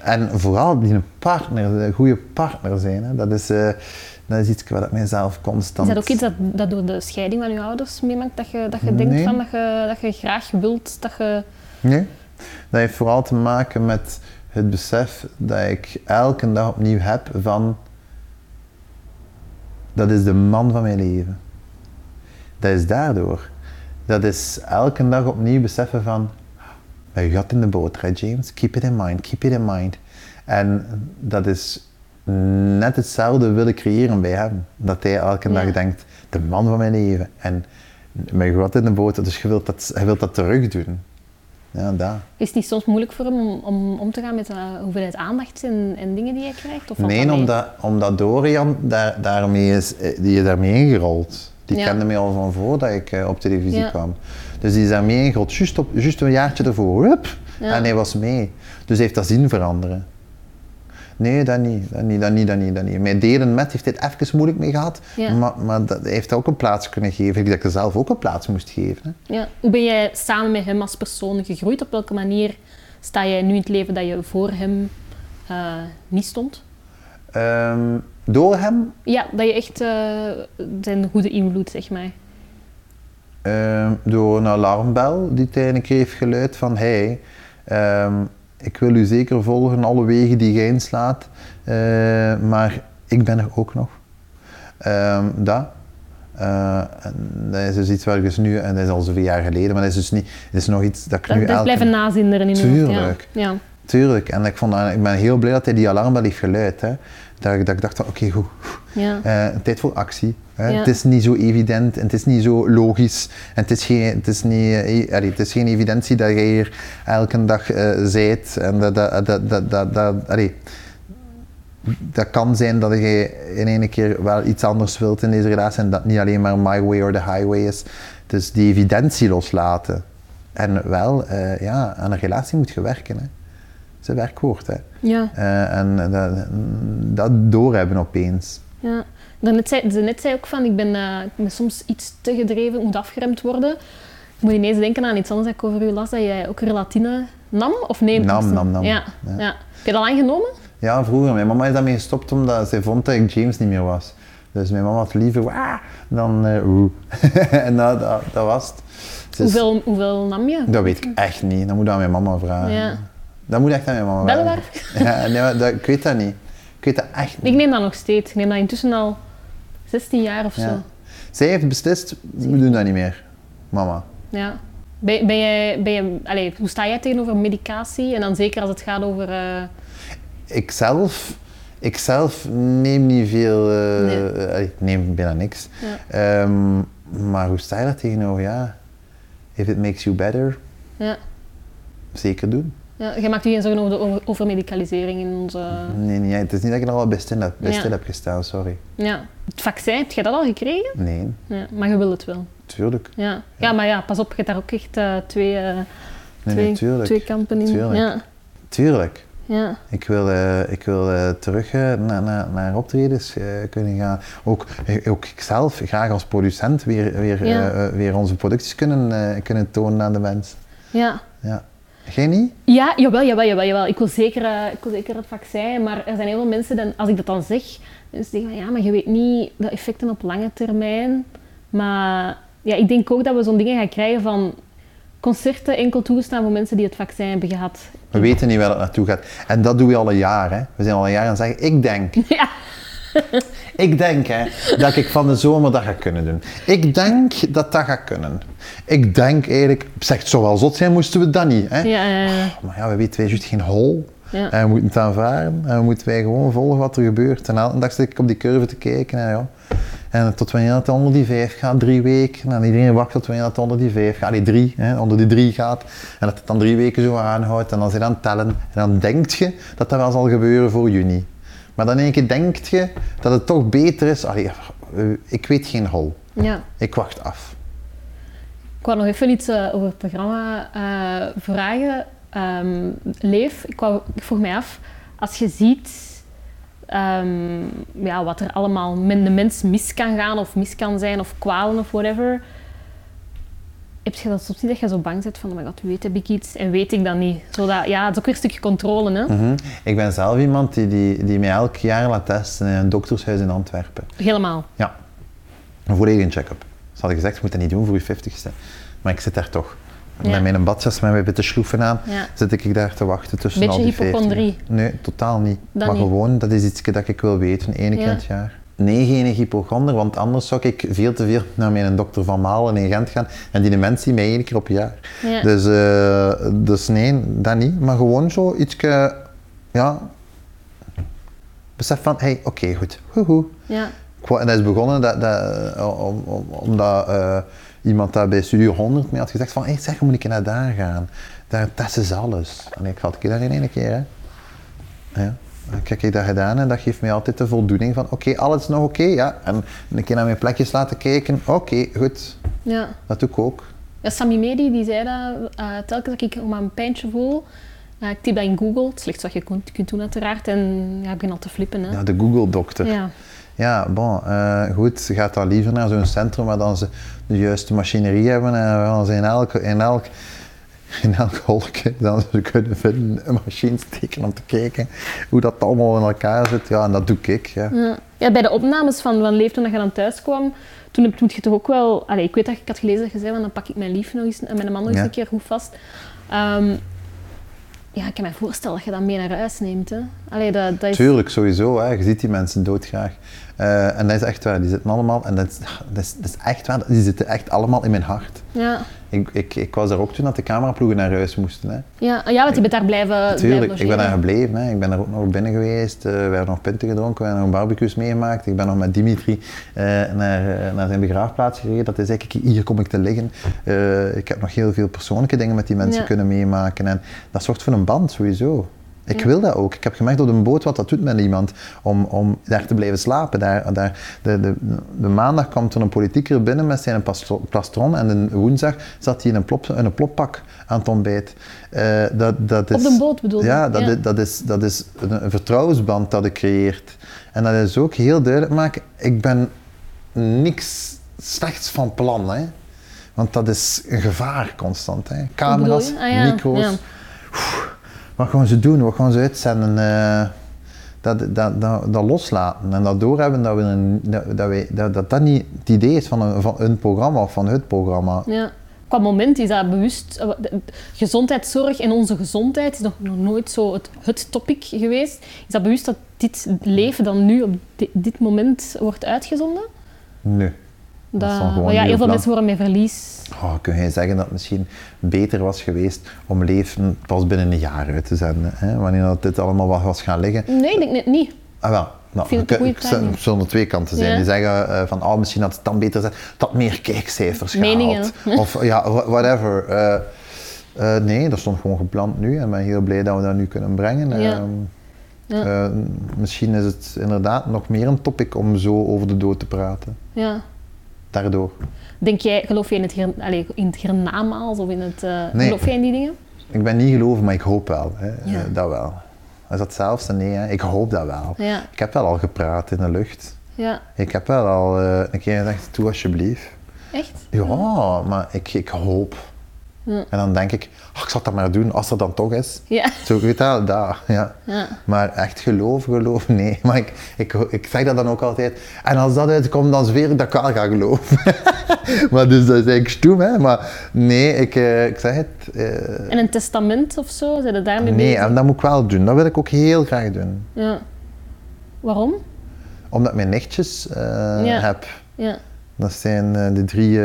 [SPEAKER 2] En vooral die een partner, een goede partner zijn. Hè. Dat, is, dat is iets wat ik mijzelf constant...
[SPEAKER 1] Is dat ook iets dat, dat door de scheiding van je ouders meemaakt? Dat je, dat je denkt
[SPEAKER 2] Nee.
[SPEAKER 1] van, dat, je, dat je graag wilt dat je...
[SPEAKER 2] Nee. Dat heeft vooral te maken met het besef dat ik elke dag opnieuw heb van dat is de man van mijn leven. Dat is daardoor. Dat is elke dag opnieuw beseffen van je gat in de boter, hè James. Keep it in mind, keep it in mind. En dat is net hetzelfde willen creëren bij hem. Dat hij elke
[SPEAKER 1] Ja.
[SPEAKER 2] dag denkt, de man van mijn leven. En mijn gat in de boter, dus je wilt dat, je wilt dat terug doen. Ja, dat.
[SPEAKER 1] Is het niet soms moeilijk voor hem om om, om te gaan met de hoeveelheid aandacht en, en dingen die hij krijgt? Of
[SPEAKER 2] Nee, omdat, omdat Dorian daar, daarmee is, eh, die is daarmee ingerold. Die
[SPEAKER 1] Ja.
[SPEAKER 2] kende mij al van voordat ik eh, op televisie
[SPEAKER 1] Ja.
[SPEAKER 2] kwam. Dus die is daarmee ingerold, juist, op, juist een jaartje ervoor. Hup. En hij was mee. Dus hij heeft dat zien veranderen. Nee, dat niet, dat niet, dat niet, dat niet. Dat niet. Met delen met heeft het even moeilijk mee gehad.
[SPEAKER 1] Ja.
[SPEAKER 2] Maar, maar dat, hij heeft ook een plaats kunnen geven. Ik dat ik er zelf ook een plaats moest geven. Hè.
[SPEAKER 1] Ja. Hoe ben jij samen met hem als persoon gegroeid? Op welke manier sta jij nu in het leven dat je voor hem eh, niet stond?
[SPEAKER 2] Ehm, door hem
[SPEAKER 1] Ja, dat je echt eh, zijn goede invloed, zeg maar.
[SPEAKER 2] Ehm, door een alarmbel die hij een keer heeft geluid van hey, ehm, ik wil u zeker volgen alle wegen die je inslaat, eh, maar ik ben er ook nog. Ehm, dat. Eh, dat is dus iets waar ik dus nu, en dat is al zoveel jaar geleden, maar dat is dus niet, dat is nog iets dat ik
[SPEAKER 1] Dat,
[SPEAKER 2] nu
[SPEAKER 1] dat
[SPEAKER 2] elke...
[SPEAKER 1] blijven nazinderen in hoofd, ja.
[SPEAKER 2] Tuurlijk.
[SPEAKER 1] Ja.
[SPEAKER 2] Tuurlijk, en ik, vond, dat- ik ben heel blij dat hij die alarmbel heeft geluid. Hè. Dat, ik- dat ik dacht van oké goed,
[SPEAKER 1] Ja.
[SPEAKER 2] eh, tijd voor actie. Hè.
[SPEAKER 1] Ja.
[SPEAKER 2] Het is niet zo evident en het is niet zo logisch. En het is geen, het is niet, eh, allee, het is geen evidentie dat je hier elke dag eh zijt. En dat, dat, dat, dat, dat, dat, allee, dat kan zijn dat je in ene keer wel iets anders wilt in deze relatie en dat niet alleen maar my way or the highway is. Dus die evidentie loslaten. En wel, eh, ja, aan een relatie moet je werken. Hè. Is een werkwoord. Hè.
[SPEAKER 1] Ja.
[SPEAKER 2] Eh, en dat, dat doorhebben opeens.
[SPEAKER 1] Ja. Daarnet zei, daarnet zei ook van, ik ben, eh, ik ben soms iets te gedreven, moet afgeremd worden. Ik moet ineens denken aan iets anders dat ik over u las, dat jij ook relatine nam, of nee?
[SPEAKER 2] Nam, nam, nam.
[SPEAKER 1] Ja.
[SPEAKER 2] Ja.
[SPEAKER 1] Ja. Heb je dat lang genomen?
[SPEAKER 2] Ja, vroeger. Mijn mama is daarmee gestopt omdat zij vond dat ik James niet meer was. Dus mijn mama had liever "Wah!" dan eh, oeh. [LAUGHS] en dat, dat, dat was het. Dus
[SPEAKER 1] Hoeveel, hoeveel nam je?
[SPEAKER 2] Dat weet ik echt niet. Dat moet je aan mijn mama vragen.
[SPEAKER 1] Ja.
[SPEAKER 2] Dat moet echt aan mijn mama
[SPEAKER 1] Bellen
[SPEAKER 2] vragen. [LAUGHS] Ja, nee, maar dat, ik weet dat niet. Ik weet dat echt niet.
[SPEAKER 1] Ik neem dat nog steeds. Ik neem dat intussen al 16 jaar of
[SPEAKER 2] Ja.
[SPEAKER 1] zo.
[SPEAKER 2] Zij heeft beslist, we doen dat niet meer. Mama.
[SPEAKER 1] Ja. Ben, ben jij, ben je, allez, hoe sta jij tegenover medicatie? En dan zeker als het gaat over... eh,
[SPEAKER 2] Ik zelf, ik zelf neem niet veel, eh,
[SPEAKER 1] Nee.
[SPEAKER 2] eh, ik neem bijna niks.
[SPEAKER 1] Ja.
[SPEAKER 2] Ehm, Maar hoe sta je daar tegenover? Ja, if it makes you better,
[SPEAKER 1] Ja.
[SPEAKER 2] zeker doen.
[SPEAKER 1] Ja, jij maakt je geen zorgen over de over- overmedicalisering in onze...
[SPEAKER 2] Nee, nee, het is niet dat ik er al bij stil heb, bij
[SPEAKER 1] Ja.
[SPEAKER 2] stil heb gestaan, sorry.
[SPEAKER 1] Ja. Het vaccin, heb jij dat al gekregen?
[SPEAKER 2] Nee,
[SPEAKER 1] Ja, maar je wil het wel.
[SPEAKER 2] tuurlijk.
[SPEAKER 1] Ja, ja maar ja, pas op, je hebt daar ook echt eh, twee, eh,
[SPEAKER 2] Nee,
[SPEAKER 1] twee,
[SPEAKER 2] nee,
[SPEAKER 1] twee kampen in.
[SPEAKER 2] Tuurlijk.
[SPEAKER 1] Ja,
[SPEAKER 2] Tuurlijk.
[SPEAKER 1] ja,
[SPEAKER 2] Ik wil, eh, ik wil terug naar, naar, naar optredens kunnen gaan. Ook, ook ikzelf, graag als producent, weer, weer, weer onze producties kunnen, kunnen tonen aan de mensen.
[SPEAKER 1] ja.
[SPEAKER 2] Ja. Niet?
[SPEAKER 1] Ja, jawel, jawel, jawel, jawel. Ik wil zeker, eh, ik wil zeker het vaccin, maar er zijn heel veel mensen, dan, als ik dat dan zeg, dan zeggen van ja, maar je weet niet de effecten op lange termijn. Maar ja, ik denk ook dat we zo'n dingen gaan krijgen van concerten enkel toegestaan voor mensen die het vaccin hebben gehad.
[SPEAKER 2] We weten niet waar het naartoe gaat. En dat doen we al een jaar. Hè. We zijn al een jaar aan het zeggen, ik denk, [LAUGHS]
[SPEAKER 1] Ja, [LAUGHS]
[SPEAKER 2] ik denk hè, dat ik van de zomer dat ga kunnen doen. Ik denk dat dat gaat kunnen. Ik denk eigenlijk, zeg, het zou wel zot zijn, moesten we dat niet. Hè.
[SPEAKER 1] ja, ja, ja.
[SPEAKER 2] Maar ja, we weten wij juist geen hol.
[SPEAKER 1] Ja.
[SPEAKER 2] En we moeten het aanvaarden. En we moeten wij gewoon volgen wat er gebeurt. En elke dag zit ik op die curve te kijken. En, ja. en tot wanneer het onder die vijf gaat, drie weken. En iedereen wacht tot wanneer het onder die vijf gaat. Die drie, hè, onder die drie gaat. En dat het dan drie weken zo aanhoudt. En dan zit aan het tellen. En dan denk je dat dat wel zal gebeuren voor juni. Maar dan in één keer denk je dat het toch beter is. Allee, ik weet geen hol.
[SPEAKER 1] ja.
[SPEAKER 2] Ik wacht af.
[SPEAKER 1] Ik wou nog even iets eh, over het programma eh, vragen. Ehm, Leef, ik, wou, ik vroeg mij af, als je ziet ehm, ja, wat er allemaal met de mens mis kan gaan of mis kan zijn of kwalen of whatever, heb je dat soms niet dat je zo bang bent van, oh my god, weet heb ik iets en weet ik dat niet? Zodat, ja, het is ook weer een stukje controle, hè?
[SPEAKER 2] Mhm. Ik ben zelf iemand die, die, die mij elk jaar laat testen in een doktershuis in Antwerpen.
[SPEAKER 1] Helemaal.
[SPEAKER 2] Ja, een volledige check-up. Ze hadden gezegd, je moet dat niet doen voor je 50ste. Maar ik zit daar toch.
[SPEAKER 1] Ja.
[SPEAKER 2] Met mijn badjas, met mijn witte schroeven aan,
[SPEAKER 1] Ja.
[SPEAKER 2] zit ik daar te wachten tussen
[SPEAKER 1] Beetje
[SPEAKER 2] al die 50.
[SPEAKER 1] hypochondrie?
[SPEAKER 2] Nee, totaal niet.
[SPEAKER 1] Dat
[SPEAKER 2] maar
[SPEAKER 1] niet?
[SPEAKER 2] gewoon, dat is iets dat ik wil weten, één keer
[SPEAKER 1] Ja.
[SPEAKER 2] in het jaar. Nee, geen hypochonder, want anders zou ik veel te veel naar mijn dokter Van Malen in Gent gaan. En die zien mij één keer op een jaar.
[SPEAKER 1] Ja.
[SPEAKER 2] Dus, eh, dus nee, dat niet. Maar gewoon zo iets, ja, besef van, hé, hey, oké, goed, hoehoe.
[SPEAKER 1] Ja.
[SPEAKER 2] En dat is begonnen dat, dat, eh, om, om, omdat eh, iemand daar bij Studio 100 mee had gezegd van, hey, zeg, moet ik naar daar gaan? Daar testen ze alles. En ik had ik daar in één keer, hè. Ja. Dan heb ik dat gedaan en dat geeft mij altijd de voldoening van, oké, alles is nog oké, ja. En een keer naar mijn plekjes laten kijken, oké, goed.
[SPEAKER 1] ja.
[SPEAKER 2] Dat doe ik ook.
[SPEAKER 1] Ja, Sammy Medi die zei dat eh, telkens dat ik maar een pijntje voel, eh, ik typ dat in Google, het slechts wat je kunt, kunt doen uiteraard, en ja, ik begin al te flippen. Hè.
[SPEAKER 2] Ja, de Google-dokter.
[SPEAKER 1] Ja.
[SPEAKER 2] Ja, bon, eh, goed, ze gaat dan liever naar zo'n centrum waar dan ze de juiste machinerie hebben en waar ze in elk, in elk, elk holkje dan ze kunnen vinden een machine steken om te kijken hoe dat allemaal in elkaar zit. Ja, en dat doe ik. Ja.
[SPEAKER 1] Ja. ja, bij de opnames van, van Leef toen dat je dan thuis kwam, toen moet je toch ook wel... Allee, ik weet dat ik had gelezen dat je zei, van, dan pak ik mijn lief nog eens en mijn man nog eens
[SPEAKER 2] Ja.
[SPEAKER 1] een keer goed vast. Ehm, ja, ik kan me voorstellen dat je dat mee naar huis neemt. Hè. Allee, dat, dat is...
[SPEAKER 2] Tuurlijk, sowieso. Hè. Je ziet die mensen doodgraag. Eh, en dat is echt waar. Die zitten allemaal, en dat is, dat, is, dat is echt waar, die zitten echt allemaal in mijn hart.
[SPEAKER 1] Ja.
[SPEAKER 2] Ik, ik, ik was daar ook toen dat de cameraploegen naar huis moesten. Hè.
[SPEAKER 1] Ja, ja, want je bent daar blijven,
[SPEAKER 2] Tuurlijk,
[SPEAKER 1] blijven
[SPEAKER 2] ik ben daar gebleven. Hè. Ik ben er ook nog binnen geweest. eh, we hebben nog pinten gedronken, we hebben nog barbecues meegemaakt. Ik ben nog met Dimitri eh, naar, naar zijn begraafplaats gereden. Dat is eigenlijk, hier kom ik te liggen. Ik heb nog heel veel persoonlijke dingen met die mensen
[SPEAKER 1] Ja.
[SPEAKER 2] kunnen meemaken. En dat zorgt voor een band, sowieso. Ik wil dat ook. Ik heb gemerkt op een boot wat dat doet met iemand, om, om daar te blijven slapen. Daar, daar, de, de, de maandag kwam er een politieker binnen met zijn plastron en de woensdag zat hij in een, plop, in een ploppak aan het ontbijt. Eh, dat, dat is,
[SPEAKER 1] Op de boot bedoel je?
[SPEAKER 2] Ja, dat,
[SPEAKER 1] Ja.
[SPEAKER 2] Is, dat, is, dat is een, vertrouwensband dat ik creëert. En dat is ook heel duidelijk maken, ik ben niks slechts van plan. Hè. Want dat is een gevaar constant. Hè. Camera's?
[SPEAKER 1] Ah, ja,
[SPEAKER 2] micro's.
[SPEAKER 1] ja.
[SPEAKER 2] Wat gaan ze doen? Wat gaan ze uitzenden? Eh, dat, dat, dat, dat loslaten en dat doorhebben dat, we een, dat, dat, wij, dat, dat dat niet het idee is van een, van een programma of van het programma.
[SPEAKER 1] Ja. Qua moment is dat bewust. eh, de Gezondheidszorg en onze gezondheid is nog, nog nooit zo het, het topic geweest. Is dat bewust dat dit leven dan nu op di- dit moment wordt uitgezonden?
[SPEAKER 2] Nee. Dat
[SPEAKER 1] ja, heel veel mensen worden met verlies.
[SPEAKER 2] Oh, kun je zeggen dat het misschien beter was geweest om leven pas binnen een jaar uit te zenden? Hè? Wanneer dat dit allemaal wat was gaan liggen.
[SPEAKER 1] Nee, ik denk niet.
[SPEAKER 2] Ah, wel. Nou,
[SPEAKER 1] het
[SPEAKER 2] zullen twee kanten zijn.
[SPEAKER 1] Ja.
[SPEAKER 2] Die zeggen eh, van, oh, misschien had het dan beter zijn, dat meer kijkcijfers
[SPEAKER 1] Meningen.
[SPEAKER 2] gehaald. Of ja, wha- whatever. Eh, eh, nee, dat stond gewoon gepland nu en ik ben heel blij dat we dat nu kunnen brengen.
[SPEAKER 1] Ja.
[SPEAKER 2] Ehm,
[SPEAKER 1] Ja.
[SPEAKER 2] eh, misschien is het inderdaad nog meer een topic om zo over de dood te praten.
[SPEAKER 1] Ja.
[SPEAKER 2] Daardoor.
[SPEAKER 1] Denk jij, geloof jij in het, hier, in het hiernamaals of in het... eh,
[SPEAKER 2] Nee.
[SPEAKER 1] Geloof jij in die dingen?
[SPEAKER 2] Ik ben niet geloven, maar ik hoop wel. Hè.
[SPEAKER 1] Ja.
[SPEAKER 2] Eh, dat wel. Is dat hetzelfde? Nee, hè. ik hoop dat wel.
[SPEAKER 1] Ja.
[SPEAKER 2] Ik heb wel al gepraat in de lucht.
[SPEAKER 1] Ja.
[SPEAKER 2] Ik heb wel al eh, een keer gezegd, doe alsjeblieft.
[SPEAKER 1] Echt?
[SPEAKER 2] Ja, maar ik, ik hoop. En dan denk ik, ach, ik zal dat maar doen als er dan toch is.
[SPEAKER 1] Ja.
[SPEAKER 2] Zo, weet wel, daar, ja.
[SPEAKER 1] Ja.
[SPEAKER 2] Maar echt geloven, geloven, [LAUGHS] nee. Maar ik, ik, ik zeg dat dan ook altijd. En als dat uitkomt, dan zweer ik dat ik wel ga geloven. [LAUGHS] maar dus dat is eigenlijk stoem, hè. Maar nee, ik, eh, ik zeg het. eh,
[SPEAKER 1] En een testament of zo? Zijn er daarmee
[SPEAKER 2] nee,
[SPEAKER 1] bezig?
[SPEAKER 2] en dat moet ik wel doen. Dat wil ik ook heel graag doen.
[SPEAKER 1] Ja. Waarom?
[SPEAKER 2] Omdat ik mijn nichtjes eh,
[SPEAKER 1] Ja.
[SPEAKER 2] heb.
[SPEAKER 1] Ja.
[SPEAKER 2] Dat zijn eh, de drie...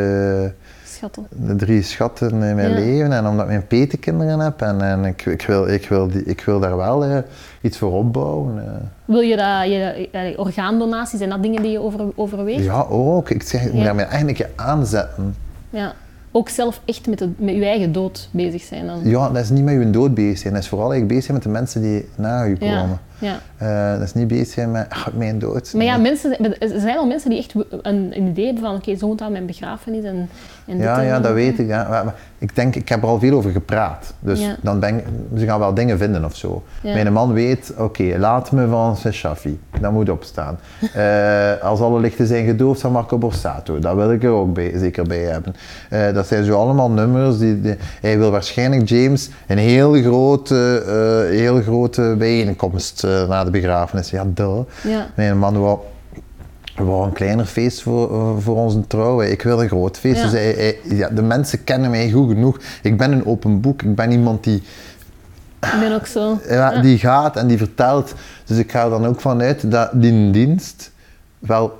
[SPEAKER 1] Schatten.
[SPEAKER 2] de drie schatten in mijn
[SPEAKER 1] Ja.
[SPEAKER 2] leven en omdat ik mijn petekinderen heb en, en ik, ik, wil, ik, wil die, ik wil daar wel eh, iets voor opbouwen. eh.
[SPEAKER 1] Wil je dat, je, allee, orgaandonaties, zijn dat dingen die je over, overweegt?
[SPEAKER 2] Ja, ook. Ik zeg, ik moet
[SPEAKER 1] Ja.
[SPEAKER 2] daarmee eigenlijk een keer aanzetten.
[SPEAKER 1] Ja. Ook zelf echt met, met je eigen dood bezig zijn dan?
[SPEAKER 2] Ja, dat is niet met je dood bezig zijn. Dat is vooral eigenlijk bezig zijn met de mensen die na je komen.
[SPEAKER 1] ja.
[SPEAKER 2] Eh, dat is niet bezig zijn met mijn dood.
[SPEAKER 1] Maar ja,
[SPEAKER 2] Nee.
[SPEAKER 1] mensen, er zijn al mensen die echt een, een idee hebben van oké, zo moet dat mijn begrafenis en, en dit
[SPEAKER 2] Ja,
[SPEAKER 1] en
[SPEAKER 2] ja, dat
[SPEAKER 1] en-
[SPEAKER 2] weet ik. Ja. Maar, maar ik denk, ik heb er al veel over gepraat. Dus
[SPEAKER 1] Ja.
[SPEAKER 2] dan ben ik, ze gaan wel dingen vinden of zo.
[SPEAKER 1] Ja.
[SPEAKER 2] Mijn man weet, oké, laat me van Shafi. Dat moet opstaan. [LAUGHS] Eh, als alle lichten zijn gedoofd van Marco Borsato. Dat wil ik er ook bij, zeker bij hebben. Eh, dat zijn zo allemaal nummers. Die, die- hij wil waarschijnlijk James een heel grote, eh, heel grote bijeenkomst eh, na de begrafenis. Ja, duh.
[SPEAKER 1] Ja.
[SPEAKER 2] Mijn man wou, wou een kleiner feest voor, eh, voor onze trouw. Ik wil een groot feest.
[SPEAKER 1] Ja.
[SPEAKER 2] Dus hij- hij- ja, de mensen kennen mij goed genoeg. Ik ben een open boek. Ik ben iemand die,
[SPEAKER 1] Ik ben ook zo.
[SPEAKER 2] ja, die gaat en die vertelt. Dus ik ga er dan ook vanuit dat die dienst wel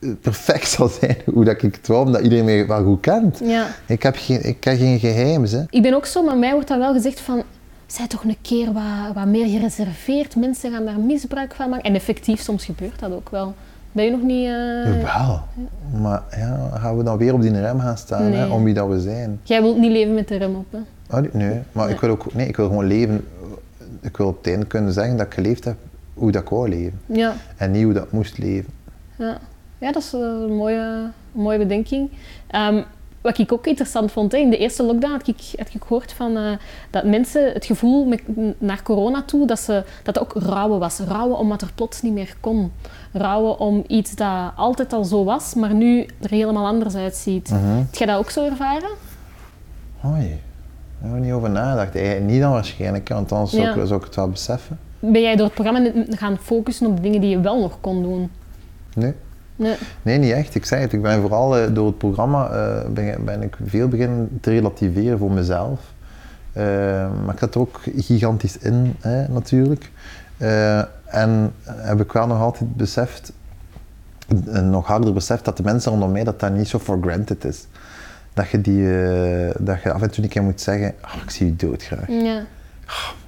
[SPEAKER 2] eh, perfect [LAUGHS] zal zijn hoe dat ik het wou, omdat iedereen mij wel goed kent.
[SPEAKER 1] Ja.
[SPEAKER 2] Ik heb geen, ik heb geen geheims. Hè.
[SPEAKER 1] Ik ben ook zo, maar mij wordt dan wel gezegd van, zij toch een keer wat, wat meer gereserveerd, mensen gaan daar misbruik van maken. En effectief, soms gebeurt dat ook wel. Ben je nog niet... eh,
[SPEAKER 2] Jawel. Maar ja, gaan we dan weer op die rem gaan staan hè, om wie dat we zijn?
[SPEAKER 1] Jij wilt niet leven met de rem op, hè?
[SPEAKER 2] Oh, nee, nee, maar ik wil ook nee, ik wil gewoon leven. Ik wil op het einde kunnen zeggen dat ik geleefd heb hoe dat ik wou leven.
[SPEAKER 1] Ja.
[SPEAKER 2] En niet hoe dat moest leven.
[SPEAKER 1] Ja, ja dat is eh, een mooie, mooie bedenking. Ehm, wat ik ook interessant vond, hè, in de eerste lockdown had ik, had ik gehoord van, eh, dat mensen het gevoel met, naar corona toe, dat, ze, dat ook rouwen was. Rouwen omdat er plots niet meer kon. Rouwen om iets dat altijd al zo was, maar nu er helemaal anders uitziet.
[SPEAKER 2] Mhm.
[SPEAKER 1] Heb jij dat ook zo ervaren?
[SPEAKER 2] Oei, daar heb ik niet over nagedacht. Eigenlijk niet dan waarschijnlijk, want anders zou, ik, zou ik het wel beseffen.
[SPEAKER 1] Ben jij door het programma gaan focussen op de dingen die je wel nog kon doen?
[SPEAKER 2] Nee.
[SPEAKER 1] Nee.
[SPEAKER 2] Nee, niet echt. Ik zeg het, ik ben vooral eh, door het programma eh, ben, ben ik veel beginnen te relativeren voor mezelf. Eh, maar ik zat er ook gigantisch in, hè, natuurlijk. En heb ik wel nog altijd beseft, en nog harder beseft, dat de mensen rondom mij, dat dat niet zo for granted is. Dat je, die, dat je af en toe een keer moet zeggen, "Ah, ik zie je doodgraag.
[SPEAKER 1] Ja.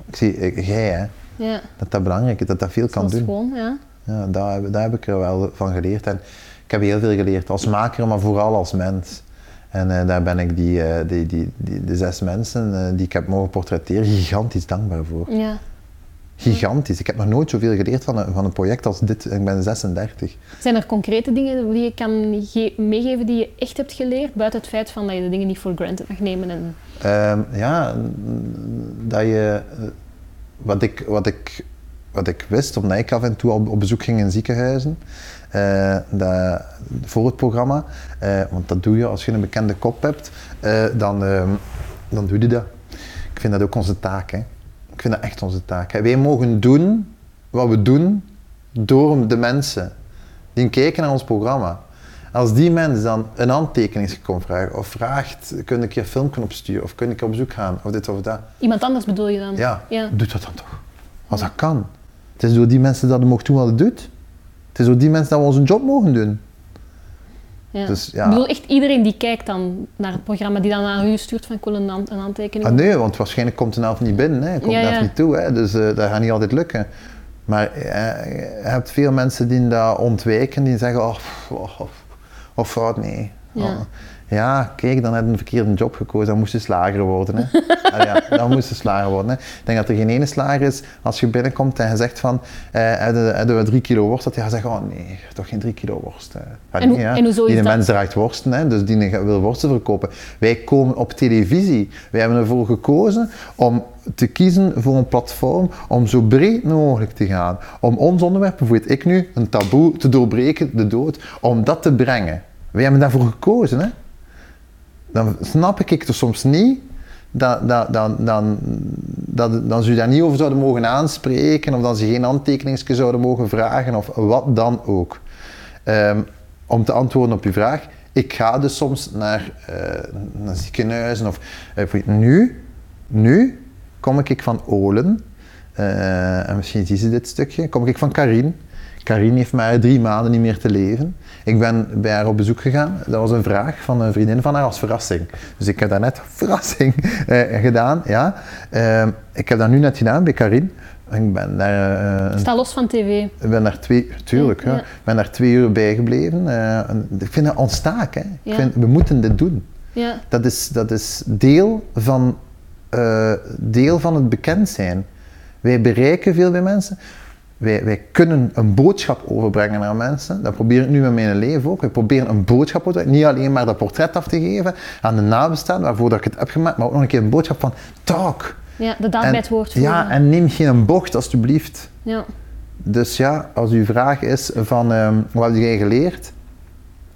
[SPEAKER 2] Ik zie, jij hè,
[SPEAKER 1] Ja.
[SPEAKER 2] dat dat belangrijk is, dat dat veel kan
[SPEAKER 1] Dat is
[SPEAKER 2] doen.
[SPEAKER 1] gewoon, ja.
[SPEAKER 2] Ja, daar, heb- daar heb ik er wel van geleerd. En ik heb heel veel geleerd als maker, maar vooral als mens. En eh, daar ben ik die, eh, die, die, die, de zes mensen eh, die ik heb mogen portretteren gigantisch dankbaar voor.
[SPEAKER 1] ja.
[SPEAKER 2] Gigantisch. Ik heb nog nooit zoveel geleerd van een, van een project als dit. Ik ben 36.
[SPEAKER 1] Zijn er concrete dingen die je kan ge- meegeven die je echt hebt geleerd, buiten het feit van dat je de dingen niet voor granted mag nemen? En...
[SPEAKER 2] Ehm, ja, dat je... Wat ik, wat, ik, wat ik wist, omdat ik af en toe al op bezoek ging in ziekenhuizen, eh, dat, voor het programma, eh, want dat doe je als je een bekende kop hebt, eh, dan, ehm, dan doe je dat. Ik vind dat ook onze taak. Hè. Ik vind dat echt onze taak. Hè. Wij mogen doen wat we doen door de mensen die kijken naar ons programma. Als die mens dan een handtekening komt vragen, of vraagt, kun ik je een filmpje opsturen, of kun ik op bezoek gaan, of dit of dat.
[SPEAKER 1] Iemand anders bedoel je dan?
[SPEAKER 2] Ja,
[SPEAKER 1] ja.
[SPEAKER 2] doe dat dan toch. Als dat kan. Het is door die mensen dat we mogen doen wat het doet. Het is door die mensen dat we onze job mogen doen.
[SPEAKER 1] Ja.
[SPEAKER 2] Dus, ja.
[SPEAKER 1] Ik bedoel echt iedereen die kijkt dan naar het programma, die dan naar u stuurt van ik wil een, een handtekening.
[SPEAKER 2] Ah, nee, want waarschijnlijk komt de helft niet binnen. Hè. Komt
[SPEAKER 1] Ja,
[SPEAKER 2] niet toe. Hè. Dus eh, dat gaat niet altijd lukken. Maar eh, je hebt veel mensen die dat ontwijken, die zeggen, oh, oh, oh, of fout, nee.
[SPEAKER 1] Ja.
[SPEAKER 2] Ja, kijk, dan heb je een verkeerde job gekozen, dan moest je slager worden. Hè. [LAUGHS] Ah, ja, dan moest je slager worden. Hè. Ik denk dat er geen ene slager is, als je binnenkomt en je zegt van, eh, hebben we drie kilo worst, dat hij gaat zeggen, oh nee, toch geen drie kilo worst. Ah,
[SPEAKER 1] En hoe- en hoezo is
[SPEAKER 2] Die
[SPEAKER 1] dat?
[SPEAKER 2] mens draagt worsten, hè, dus die wil worsten verkopen. Wij komen op televisie. Wij hebben ervoor gekozen om te kiezen voor een platform om zo breed mogelijk te gaan. Om ons onderwerp, bijvoorbeeld ik nu, een taboe te doorbreken, de dood, om dat te brengen. Wij hebben daarvoor gekozen. Hè. Dan snap ik het soms niet dat, dat, dan, dat, dat ze daar niet over zouden mogen aanspreken of dat ze geen handtekeningsje zouden mogen vragen of wat dan ook. Ehm, om te antwoorden op uw vraag, ik ga dus soms naar, eh, naar ziekenhuizen of eh, nu, nu kom ik van Olen, eh, en misschien zien ze dit stukje, kom ik van Karin. Karin heeft maar drie maanden niet meer te leven. Ik ben bij haar op bezoek gegaan. Dat was een vraag van een vriendin van haar als verrassing. Dus ik heb dat net, [LAUGHS] verrassing, eh, gedaan. Ja. Ehm, ik heb dat nu net gedaan bij Karin. Ik ben daar, eh,
[SPEAKER 1] Sta los van tv.
[SPEAKER 2] ik ben daar twee, tuurlijk,
[SPEAKER 1] Ja,
[SPEAKER 2] ja. ben daar twee uur bij gebleven. Eh, ik vind dat ontstaak. Hè. Ik vind, we moeten dit doen.
[SPEAKER 1] Ja,
[SPEAKER 2] Dat is, dat is deel, van, deel van het bekend zijn. Wij bereiken veel bij mensen. Wij, wij kunnen een boodschap overbrengen naar mensen. Dat probeer ik nu met mijn leven ook. We proberen een boodschap over. Niet alleen maar dat portret af te geven aan de nabestaanden, waarvoor dat ik het heb gemaakt, maar ook nog een keer een boodschap van talk.
[SPEAKER 1] ja de daad bij het woord voeren.
[SPEAKER 2] Ja, en neem geen bocht alstublieft.
[SPEAKER 1] Ja.
[SPEAKER 2] Dus ja, als uw vraag is van ehm, wat heb jij geleerd,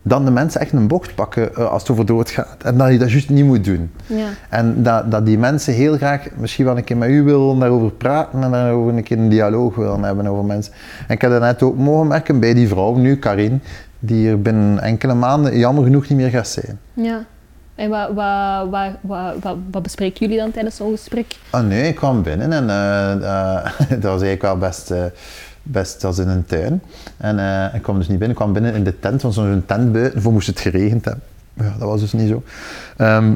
[SPEAKER 2] dan de mensen echt een bocht pakken eh, als het over dood gaat. En dat je dat juist niet moet doen.
[SPEAKER 1] Ja.
[SPEAKER 2] En dat, dat die mensen heel graag misschien wel een keer met u willen daarover praten en daarover een keer een dialoog willen hebben over mensen. En ik heb dat net ook mogen merken bij die vrouw nu, Karin, die er binnen enkele maanden jammer genoeg niet meer gaat zijn.
[SPEAKER 1] ja. En wat, wat, wat, wat, bespreken jullie dan tijdens zo'n gesprek?
[SPEAKER 2] Ah nee, ik kwam binnen en eh, [LAUGHS] dat was eigenlijk wel best, eh, best als in een tuin. En eh, ik kwam dus niet binnen, ik kwam binnen in de tent, van zo'n tent buiten, voor moest het geregend hebben. Ja, dat was dus niet zo. Ehm,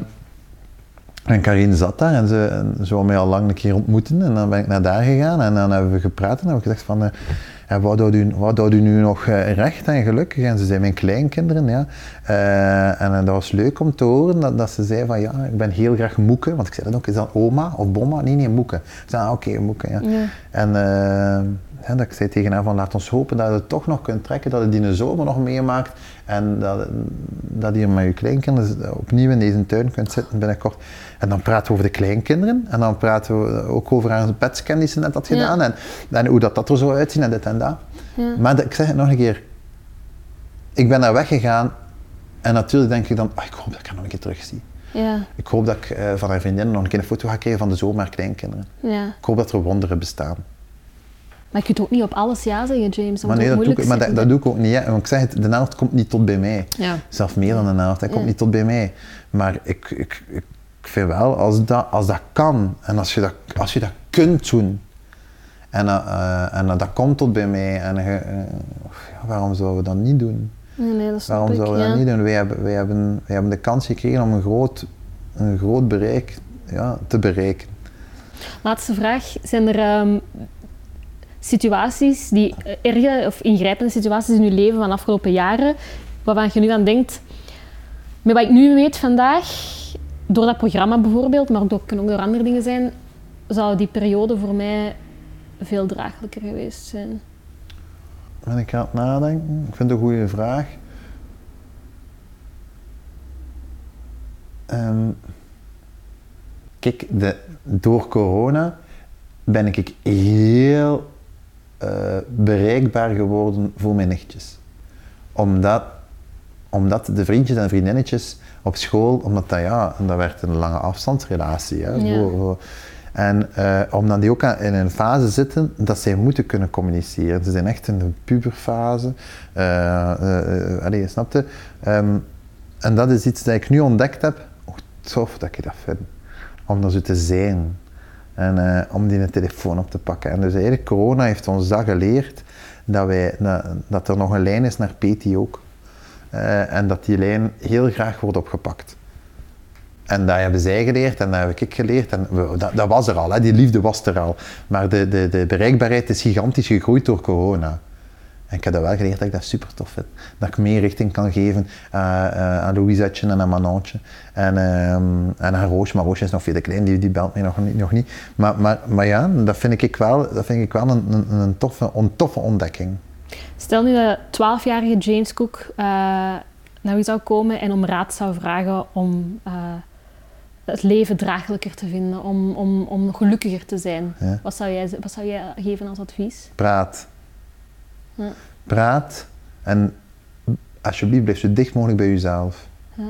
[SPEAKER 2] en Karin zat daar en ze, en ze wou mij al lang een keer ontmoeten en dan ben ik naar daar gegaan en dan hebben we gepraat en heb ik gezegd van, eh, wat, houdt u, wat houdt u nu nog eh, recht en gelukkig? En ze zijn mijn kleinkinderen, ja. En dat was leuk om te horen dat, dat ze zei van, ja, ik ben heel graag moeke, want ik zei dat ook, is dat oma of bomma? Nee, nee, moeke. Ik zei, ah, oké, moeke, ja.
[SPEAKER 1] Ja.
[SPEAKER 2] En dat ik zei tegen haar van, laat ons hopen dat je het toch nog kunt trekken, dat je die zomer nog meemaakt en dat, dat je met je kleinkinderen opnieuw in deze tuin kunt zitten binnenkort. En dan praten we over de kleinkinderen en dan praten we ook over haar petscan die ze net had
[SPEAKER 1] Ja.
[SPEAKER 2] gedaan en, en hoe dat, dat er zou uitzien en dit en dat.
[SPEAKER 1] Ja.
[SPEAKER 2] Maar dat- ik zeg het nog een keer, ik ben daar weggegaan en natuurlijk denk ik dan, ah, ik hoop dat ik haar nog een keer terugzie.
[SPEAKER 1] Ja.
[SPEAKER 2] Ik hoop dat ik eh, van haar vriendin nog een keer een foto ga krijgen van de zomer kleinkinderen.
[SPEAKER 1] ja.
[SPEAKER 2] Ik hoop dat er wonderen bestaan.
[SPEAKER 1] Maar je kunt ook niet op alles ja zeggen, James. Dat
[SPEAKER 2] Maar nee, dat doe, ik, maar dat, dat doe ik ook niet. Hè. Want ik zeg het, de helft komt niet tot bij mij.
[SPEAKER 1] Ja.
[SPEAKER 2] Zelfs meer dan de helft, hij komt niet tot bij mij. Maar ik, ik, ik, vind wel, als dat, als dat kan en als je dat, als je dat kunt doen en, dat, eh, en dat, dat komt tot bij mij, en, eh, waarom zouden we dat niet doen?
[SPEAKER 1] Nee, dat
[SPEAKER 2] Waarom
[SPEAKER 1] ik.
[SPEAKER 2] zouden we
[SPEAKER 1] ja.
[SPEAKER 2] dat niet doen? Wij hebben, wij, hebben, wij hebben de kans gekregen om een groot, een groot bereik ja, te bereiken.
[SPEAKER 1] Laatste vraag. Zijn er ehm, situaties, die eh, erge of ingrijpende situaties in uw leven van de afgelopen jaren, waarvan je nu aan denkt, met wat ik nu weet vandaag, door dat programma bijvoorbeeld, maar door, kunnen ook door andere dingen zijn, zou die periode voor mij veel draaglijker geweest zijn.
[SPEAKER 2] Ben ik aan het nadenken? Ik vind het een goede vraag. Ehm, kijk, de, door corona ben ik heel eh, bereikbaar geworden voor mijn nichtjes. Omdat, omdat de vriendjes en vriendinnetjes op school, omdat dat ja, dat werd een lange afstandsrelatie. Hè,
[SPEAKER 1] Ja.
[SPEAKER 2] voor- voor- en eh, omdat die ook in een fase zitten dat zij moeten kunnen communiceren. Ze zijn echt in de puberfase. Allee, je snapte? Ehm, en dat is iets dat ik nu ontdekt heb. Hoe tof dat ik dat vind. Om dat zo te zijn. En eh, om die een telefoon op te pakken. En dus eigenlijk corona heeft ons dat geleerd. Dat, wij, dat, er nog een lijn is naar Peti ook. Eh, en dat die lijn heel graag wordt opgepakt. En dat hebben zij geleerd en dat heb ik geleerd. En dat, dat was er al, hè. die liefde was er al. Maar de, de, de bereikbaarheid is gigantisch gegroeid door corona. En ik heb dat wel geleerd dat ik dat super tof vind. Dat ik meer richting kan geven aan, uh, aan Louisetje en aan Manantje. En, ehm, en aan Roosje. Maar Roosje is nog veel te klein, die, die belt mij nog, niet- nog niet. Maar, maar, maar ja, dat vind ik wel, dat vind ik wel een, een, een, toffe, een toffe ontdekking.
[SPEAKER 1] Stel nu dat 12-jarige James Cook eh, naar u zou komen en om raad zou vragen om eh, het leven draaglijker te vinden, om, om, om gelukkiger te zijn.
[SPEAKER 2] Ja.
[SPEAKER 1] Wat, zou jij, wat zou jij geven als advies?
[SPEAKER 2] Praat.
[SPEAKER 1] Ja.
[SPEAKER 2] Praat en alsjeblieft blijf zo dicht mogelijk bij jezelf.
[SPEAKER 1] Ja.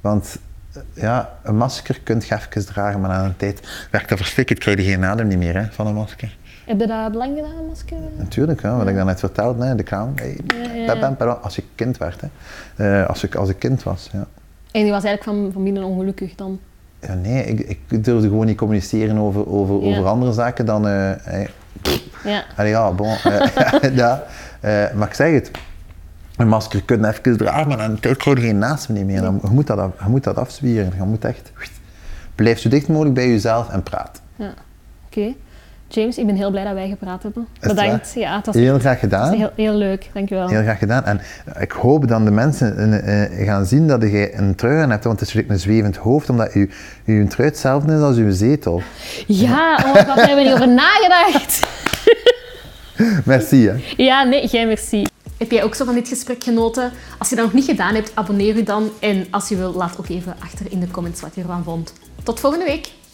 [SPEAKER 2] Want eh, ja, een masker kun je even dragen, maar na een tijd werkt dat verstikkend. krijg je geen adem niet meer hè, van een masker.
[SPEAKER 1] Heb je dat belang gedaan, een masker?
[SPEAKER 2] Natuurlijk, hè, wat ik dan net vertelde, hè, de clown. Hey,
[SPEAKER 1] Ja,
[SPEAKER 2] pam, als ik kind werd. Hè. Eh, als, ik, als ik kind was, ja.
[SPEAKER 1] En die was eigenlijk van, van binnen ongelukkig dan.
[SPEAKER 2] ja nee, ik, ik durfde gewoon niet communiceren over, over, over andere zaken dan... eh, hey,
[SPEAKER 1] Ja.
[SPEAKER 2] Allee, ja, bon. eh, [LAUGHS] ja, eh, maar ik zeg het. Een masker kun je even dragen, maar dan krijg je geen naast me niet meer. Dan, je, moet dat, je moet dat afzwieren. Je moet echt... Blijf zo dicht mogelijk bij jezelf en praat.
[SPEAKER 1] ja. Oké. James, ik ben heel blij dat wij gepraat hebben.
[SPEAKER 2] het
[SPEAKER 1] Bedankt. Ja, het was
[SPEAKER 2] Heel graag gedaan.
[SPEAKER 1] heel, heel leuk. Dankjewel.
[SPEAKER 2] Heel graag gedaan. En ik hoop dat de mensen eh, gaan zien dat je een trui aan hebt, want het is een zwevend hoofd, omdat je, je trui hetzelfde is als je zetel.
[SPEAKER 1] Ja, oh, wat hebben we niet over nagedacht? [LAUGHS] [LAUGHS]
[SPEAKER 2] Merci. Hè.
[SPEAKER 1] Ja, nee, jij merci. Heb jij ook zo van dit gesprek genoten? Als je dat nog niet gedaan hebt, abonneer je dan. En als je wil, laat ook even achter in de comments wat je ervan vond. Tot volgende week.